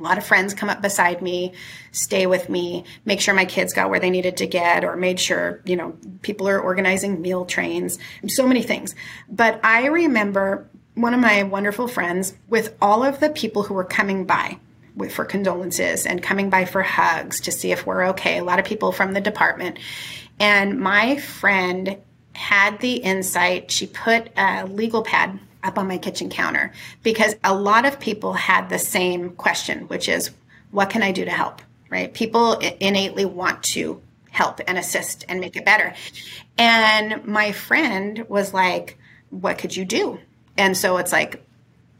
a lot of friends come up beside me, stay with me, make sure my kids got where they needed to get, or made sure, you know, people are organizing meal trains, so many things. But I remember one of my wonderful friends with all of the people who were coming by for condolences and coming by for hugs to see if we're okay. A lot of people from the department. And my friend had the insight, she put a legal pad up on my kitchen counter because a lot of people had the same question, which is, what can I do to help? Right? People innately want to help and assist and make it better. And my friend was like, what could you do? And so it's like,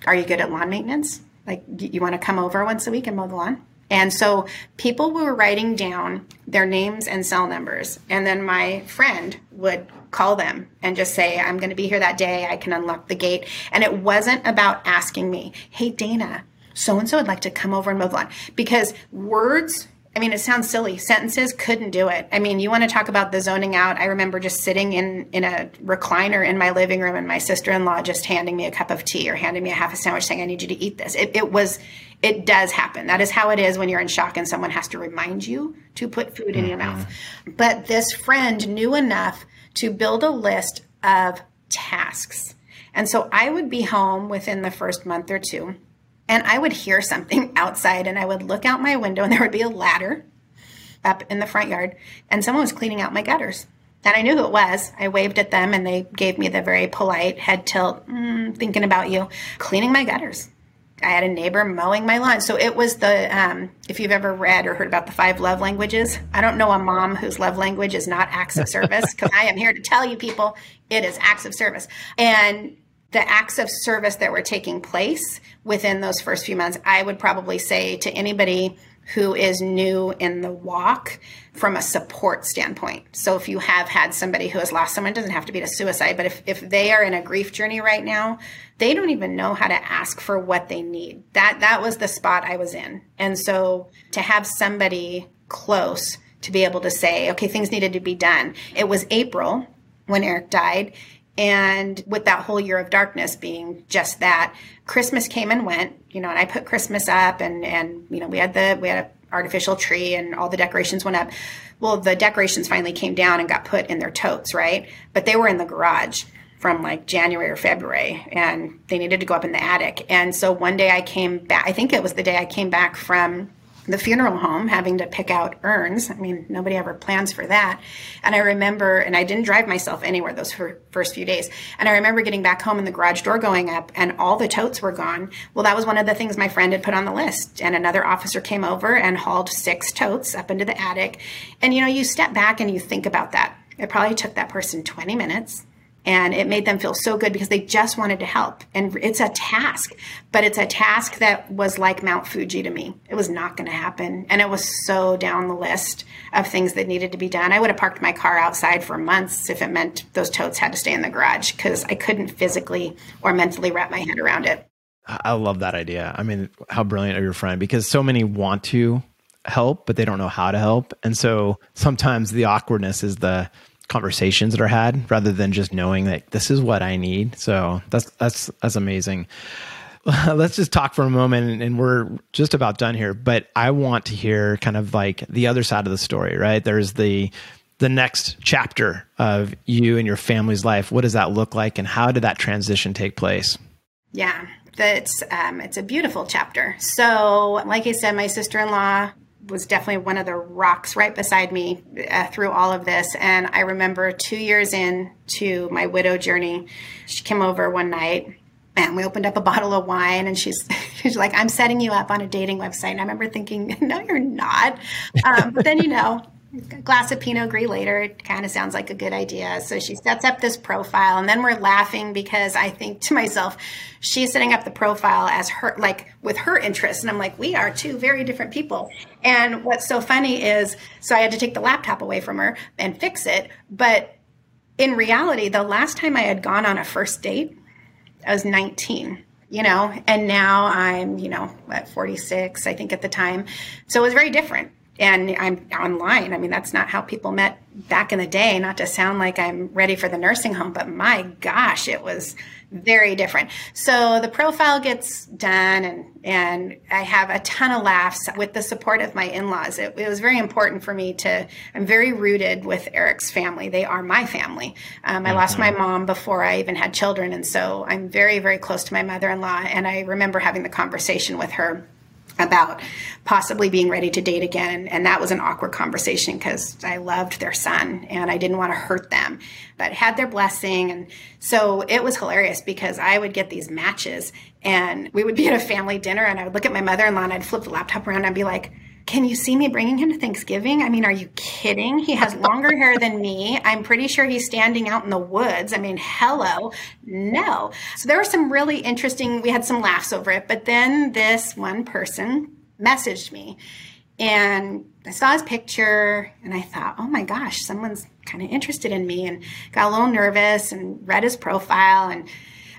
are you good at lawn maintenance? Like, you want to come over once a week and mow the lawn? And so people were writing down their names and cell numbers. And then my friend would call them and just say, I'm going to be here that day. I can unlock the gate. And it wasn't about asking me, Hey, Dana, so and so would like to come over and move on. Because words I mean, it sounds silly. Sentences couldn't do it. I mean, you want to talk about the zoning out. I remember just sitting in in a recliner in my living room and my sister-in-law just handing me a cup of tea or handing me a half a sandwich saying, I need you to eat this. It, it was, it does happen. That is how it is when you're in shock and someone has to remind you to put food in mm-hmm. your mouth. But this friend knew enough to build a list of tasks. And so I would be home within the first month or two and I would hear something outside and I would look out my window and there would be a ladder up in the front yard and someone was cleaning out my gutters. And I knew who it was. I waved at them and they gave me the very polite head tilt, mm, thinking about you, cleaning my gutters. I had a neighbor mowing my lawn. So it was the, um, if you've ever read or heard about the five love languages, I don't know a mom whose love language is not acts of service because I am here to tell you people it is acts of service. And the acts of service that were taking place within those first few months, I would probably say to anybody who is new in the walk from a support standpoint. So if you have had somebody who has lost someone, doesn't have to be to suicide, but if, if they are in a grief journey right now, they don't even know how to ask for what they need. That that was the spot I was in. And so to have somebody close to be able to say, okay, things needed to be done. It was April when Erik died and with that whole year of darkness being just that, Christmas came and went, you know, and I put Christmas up and, and, you know, we had the, we had an artificial tree and all the decorations went up. Well, the decorations finally came down and got put in their totes, right? But they were in the garage from like January or February and they needed to go up in the attic. And so one day I came back, I think it was the day I came back from the funeral home having to pick out urns. I mean, nobody ever plans for that. And I remember, and I didn't drive myself anywhere those first few days. And I remember getting back home and the garage door going up and all the totes were gone. Well, that was one of the things my friend had put on the list. And another officer came over and hauled six totes up into the attic. And you know, you step back and you think about that. It probably took that person 20 minutes and it made them feel so good because they just wanted to help. And it's a task but it's a task that was like mount fuji to me. It was not going to happen. And it was so down the list of things that needed to be done. I would have parked my car outside for months if it meant those totes had to stay in the garage because i couldn't physically or mentally wrap my head around it. I love that idea. I mean how brilliant of your friend because so many want to help but they don't know how to help. And so sometimes the awkwardness is the conversations that are had rather than just knowing that this is what I need. So that's that's that's amazing. Let's just talk for a moment and we're just about done here, but I want to hear kind of like the other side of the story, right? There's the the next chapter of you and your family's life. What does that look like and how did that transition take place? Yeah, that's um, it's a beautiful chapter. So, like I said, my sister in law was definitely one of the rocks right beside me uh, through all of this. And I remember two years in to my widow journey, she came over one night and we opened up a bottle of wine and she's she's like i'm setting you up on a dating website and i remember thinking no you're not um, but then you know a glass of Pinot Gris later, it kind of sounds like a good idea. So she sets up this profile, and then we're laughing because I think to myself, she's setting up the profile as her, like with her interests. And I'm like, we are two very different people. And what's so funny is, so I had to take the laptop away from her and fix it. But in reality, the last time I had gone on a first date, I was 19 you know, and now I'm, you know, at 46, I think at the time. So it was very different and I'm online. I mean, that's not how people met back in the day. Not to sound like I'm ready for the nursing home, but my gosh, it was very different. So the profile gets done, and and I have a ton of laughs with the support of my in-laws. It, it was very important for me to. I'm very rooted with Erik's family. They are my family. Um, I mm-hmm. lost my mom before I even had children, and so I'm very very close to my mother-in-law. And I remember having the conversation with her about possibly being ready to date again. And that was an awkward conversation because I loved their son and I didn't want to hurt them, but had their blessing. And so it was hilarious because I would get these matches and we would be at a family dinner and I would look at my mother in law and I'd flip the laptop around and I'd be like, can you see me bringing him to Thanksgiving? I mean, are you kidding? He has longer hair than me. I'm pretty sure he's standing out in the woods. I mean, hello. No. So there were some really interesting, we had some laughs over it. But then this one person messaged me And I saw his picture and I thought, oh my gosh, someone's kind of interested in me and got a little nervous and read his profile and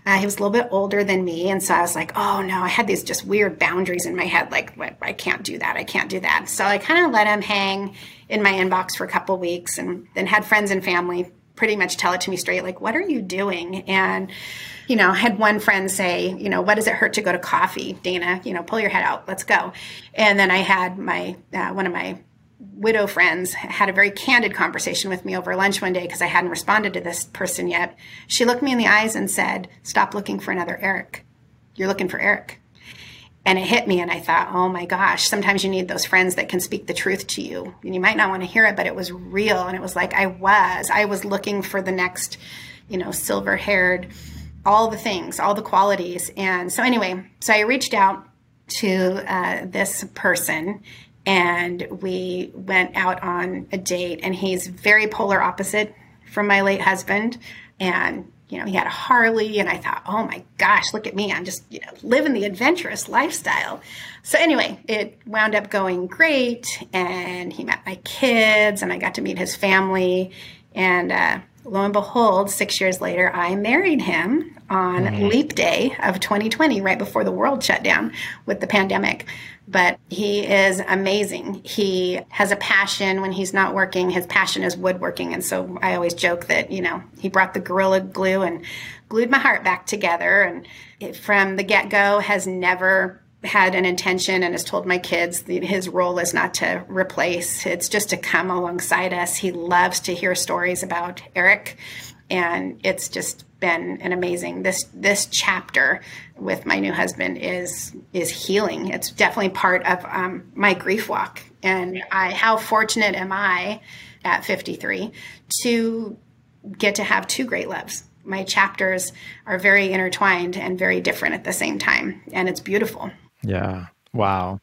uh, he was a little bit older than me. And so I was like, oh no, I had these just weird boundaries in my head. Like, I can't do that. I can't do that. So I kind of let him hang in my inbox for a couple weeks and then had friends and family pretty much tell it to me straight like, what are you doing? And, you know, had one friend say, you know, what does it hurt to go to coffee, Dana? You know, pull your head out, let's go. And then I had my, uh, one of my widow friends had a very candid conversation with me over lunch one day because I hadn't responded to this person yet. She looked me in the eyes and said, Stop looking for another Erik. You're looking for Erik. And it hit me, and I thought, oh my gosh, sometimes you need those friends that can speak the truth to you. And you might not want to hear it, but it was real. And it was like I was. I was looking for the next, you know, silver haired, all the things, all the qualities. And so, anyway, so I reached out to uh, this person and we went out on a date and he's very polar opposite from my late husband. And you know he had a harley and i thought oh my gosh look at me. I'm just you know living the adventurous lifestyle. So anyway it wound up going great and he met my kids and i got to meet his family. And uh, lo and behold six years later i married him on mm-hmm. leap day of 2020 right before the world shut down with the pandemic but he is amazing. He has a passion when he's not working. His passion is woodworking. And so I always joke that, you know, he brought the Gorilla Glue and glued my heart back together. And it, from the get go, has never had an intention and has told my kids his role is not to replace, it's just to come alongside us. He loves to hear stories about Erik. And it's just been an amazing this this chapter with my new husband is is healing. It's definitely part of um, my grief walk, and I how fortunate am I at 53 to get to have two great loves. My chapters are very intertwined and very different at the same time, and it's beautiful. Yeah. Wow.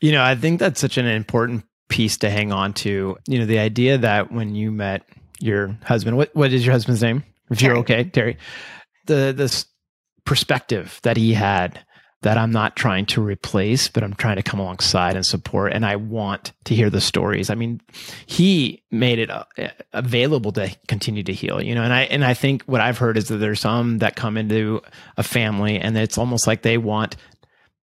You know, I think that's such an important piece to hang on to. You know, the idea that when you met your husband, what what is your husband's name? if Terry. you're okay, Terry. The this perspective that he had that I'm not trying to replace, but I'm trying to come alongside and support. And I want to hear the stories. I mean, he made it uh, available to continue to heal, you know, and I, and I think what I've heard is that there's some that come into a family and it's almost like they want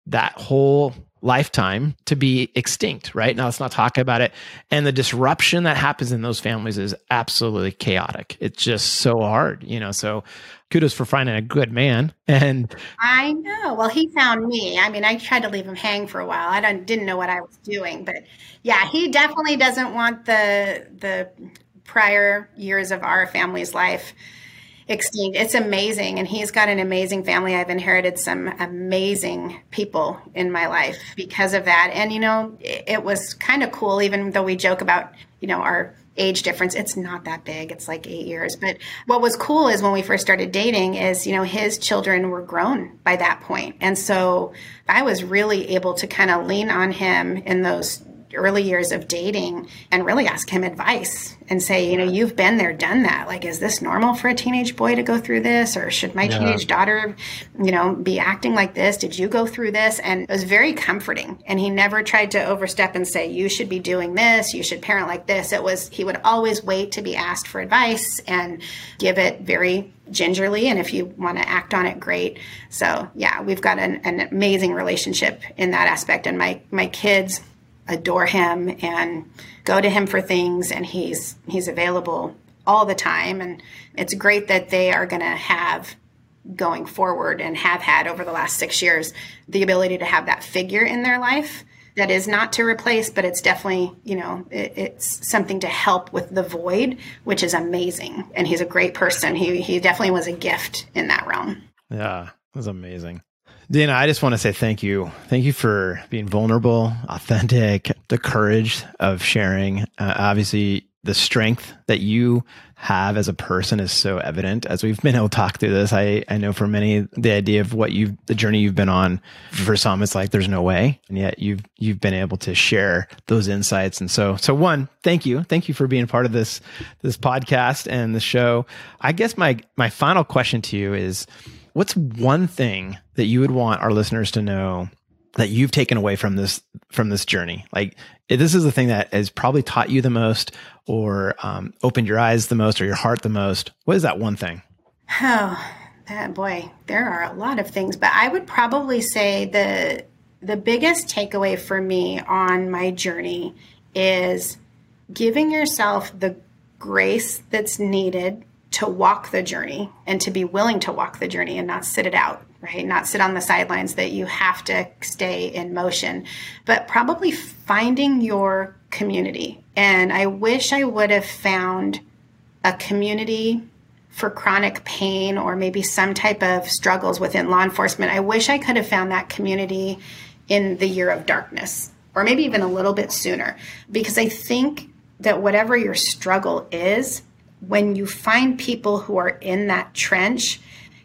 that whole lifetime to be extinct, right? Now let's not talk about it. And the disruption that happens in those families is absolutely chaotic. It's just so hard, you know. So kudos for finding a good man. And I know. Well, he found me. I mean, I tried to leave him hang for a while. I didn't know what I was doing, but yeah, he definitely doesn't want the the prior years of our family's life extinct. It's amazing. And he's got an amazing family. I've inherited some amazing people in my life because of that. And, you know, it, it was kind of cool, even though we joke about, you know, our age difference. It's not that big. It's like eight years. But what was cool is when we first started dating is, you know, his children were grown by that. And so I was really able to kind of lean on him in those early years of dating and really ask him advice and say, you know, you've been there, done that. Like, is this normal for a teenage boy to go through this? Or should my yeah. teenage daughter, you know, be acting like this? Did you go through this? And it was very comforting. And he never tried to overstep and say, you should be doing this, you should parent like this. It was, he would always wait to be asked for advice and give it very gingerly and if you want to act on it great so yeah we've got an, an amazing relationship in that aspect and my my kids adore him and go to him for things and he's he's available all the time. And it's great that they are going to have going forward and have had over the last 6 years the ability to have that figure in their life that is not to replace but it's definitely you know it, it's something to help with the void which is amazing. And he's a great person. He he definitely was a gift in that realm. Yeah was amazing Dana, I just want to say thank you. Thank you for being vulnerable, authentic, the courage of sharing. Uh, obviously, the strength that you have as a person is so evident as we've been able to talk through this. I, I know for many, the idea of what you've, the journey you've been on, for some, it's like there's no way. And yet you've, you've been able to share those insights. And so, so one, thank you. Thank you for being part of this, this podcast and the show. I guess my, my final question to you is, what's one thing that you would want our listeners to know that you've taken away from this from this journey? Like, this is the thing that has probably taught you the most, or um, opened your eyes the most, or your heart the most. What is that one thing? Oh, that boy, there are a lot of things, but I would probably say the the biggest takeaway for me on my journey is giving yourself the grace that's needed to walk the journey and to be willing to walk the journey and not sit it out, right? Not sit on the sidelines that you have to stay in motion, but probably finding your community. And I wish I would have found a community for chronic pain or maybe some type of struggles within law enforcement. I wish I could have found that community in the year of darkness or maybe even a little bit sooner because I think that whatever your struggle is, when you find people who are in that trench,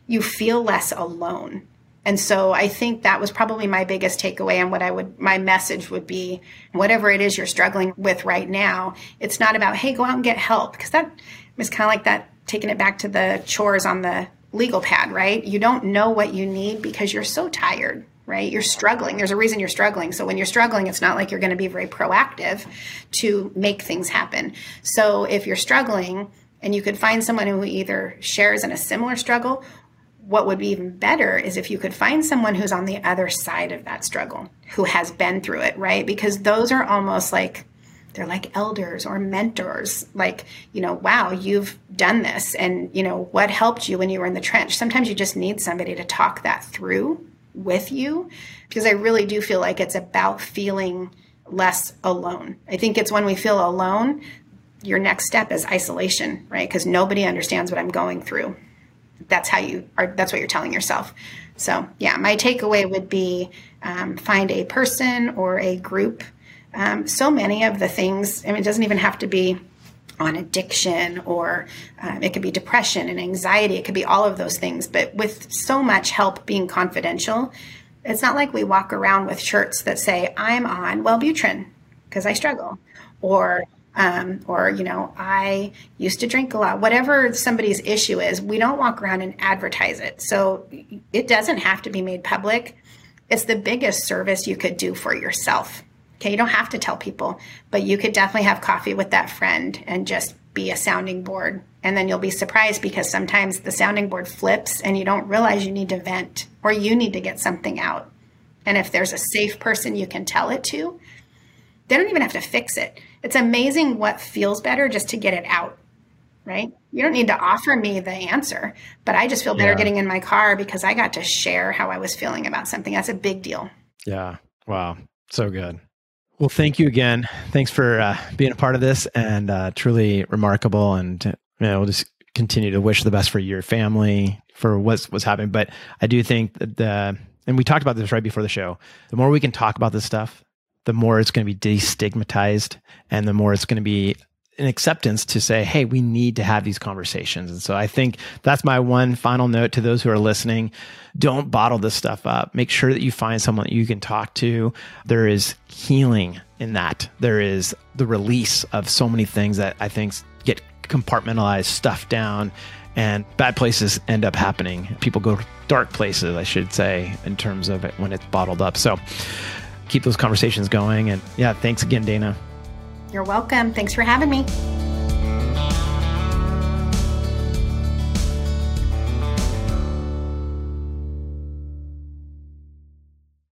you feel less alone. And so I think that was probably my biggest takeaway and what I would my message would be whatever it is you're struggling with right now, it's not about hey go out and get help because that is kind of like that taking it back to the chores on the legal pad, right? You don't know what you need because you're so tired right? You're struggling. There's a reason you're struggling. So when you're struggling, it's not like you're going to be very proactive to make things happen. So if you're struggling and you could find someone who either shares in a similar struggle, what would be even better is if you could find someone who's on the other side of that struggle, who has been through it, right? Because those are almost like they're like elders or mentors like you know wow you've done this and you know what helped you when you were in the trench sometimes you just need somebody to talk that through with you because I really do feel like it's about feeling less alone. I think it's when we feel alone, your next step is isolation, right? Because nobody understands what I'm going through. That's how you are, that's what you're telling yourself. So, yeah, my takeaway would be um, find a person or a group. Um, so many of the things, I mean, it doesn't even have to be on addiction or um, it could be depression and anxiety. It could be all of those things. But with so much help being confidential, it's not like we walk around with shirts that say, I'm on Wellbutrin because I struggle. Or, um, or, you know, I used to drink a lot. Whatever somebody's issue is, we don't walk around and advertise it. So it doesn't have to be made public. It's the biggest service you could do for yourself Okay, you don't have to tell people, but you could definitely have coffee with that friend and just be a sounding board. And then you'll be surprised because sometimes the sounding board flips and you don't realize you need to vent or you need to get something out. And if there's a safe person you can tell it to, they don't even have to fix it. It's amazing what feels better just to get it out, right? You don't need to offer me the answer, but I just feel better yeah. getting in my car because I got to share how I was feeling about something. That's a big deal. Yeah. Wow. So good. Well, thank you again. Thanks for uh, being a part of this and uh, truly remarkable. And you know, we'll just continue to wish the best for your family, for what's what's happening. But I do think that the and we talked about this right before the show. The more we can talk about this stuff, the more it's going to be destigmatized, and the more it's going to be an acceptance to say, hey, we need to have these conversations. And so I think that's my one final note to those who are listening. Don't bottle this stuff up. Make sure that you find someone that you can talk to. There is healing in that. There is the release of so many things that I think get compartmentalized, stuffed down, and bad places end up happening. People go to dark places, I should say, in terms of it when it's bottled up. So keep those conversations going. And yeah, thanks again, Dana. You're welcome. Thanks for having me.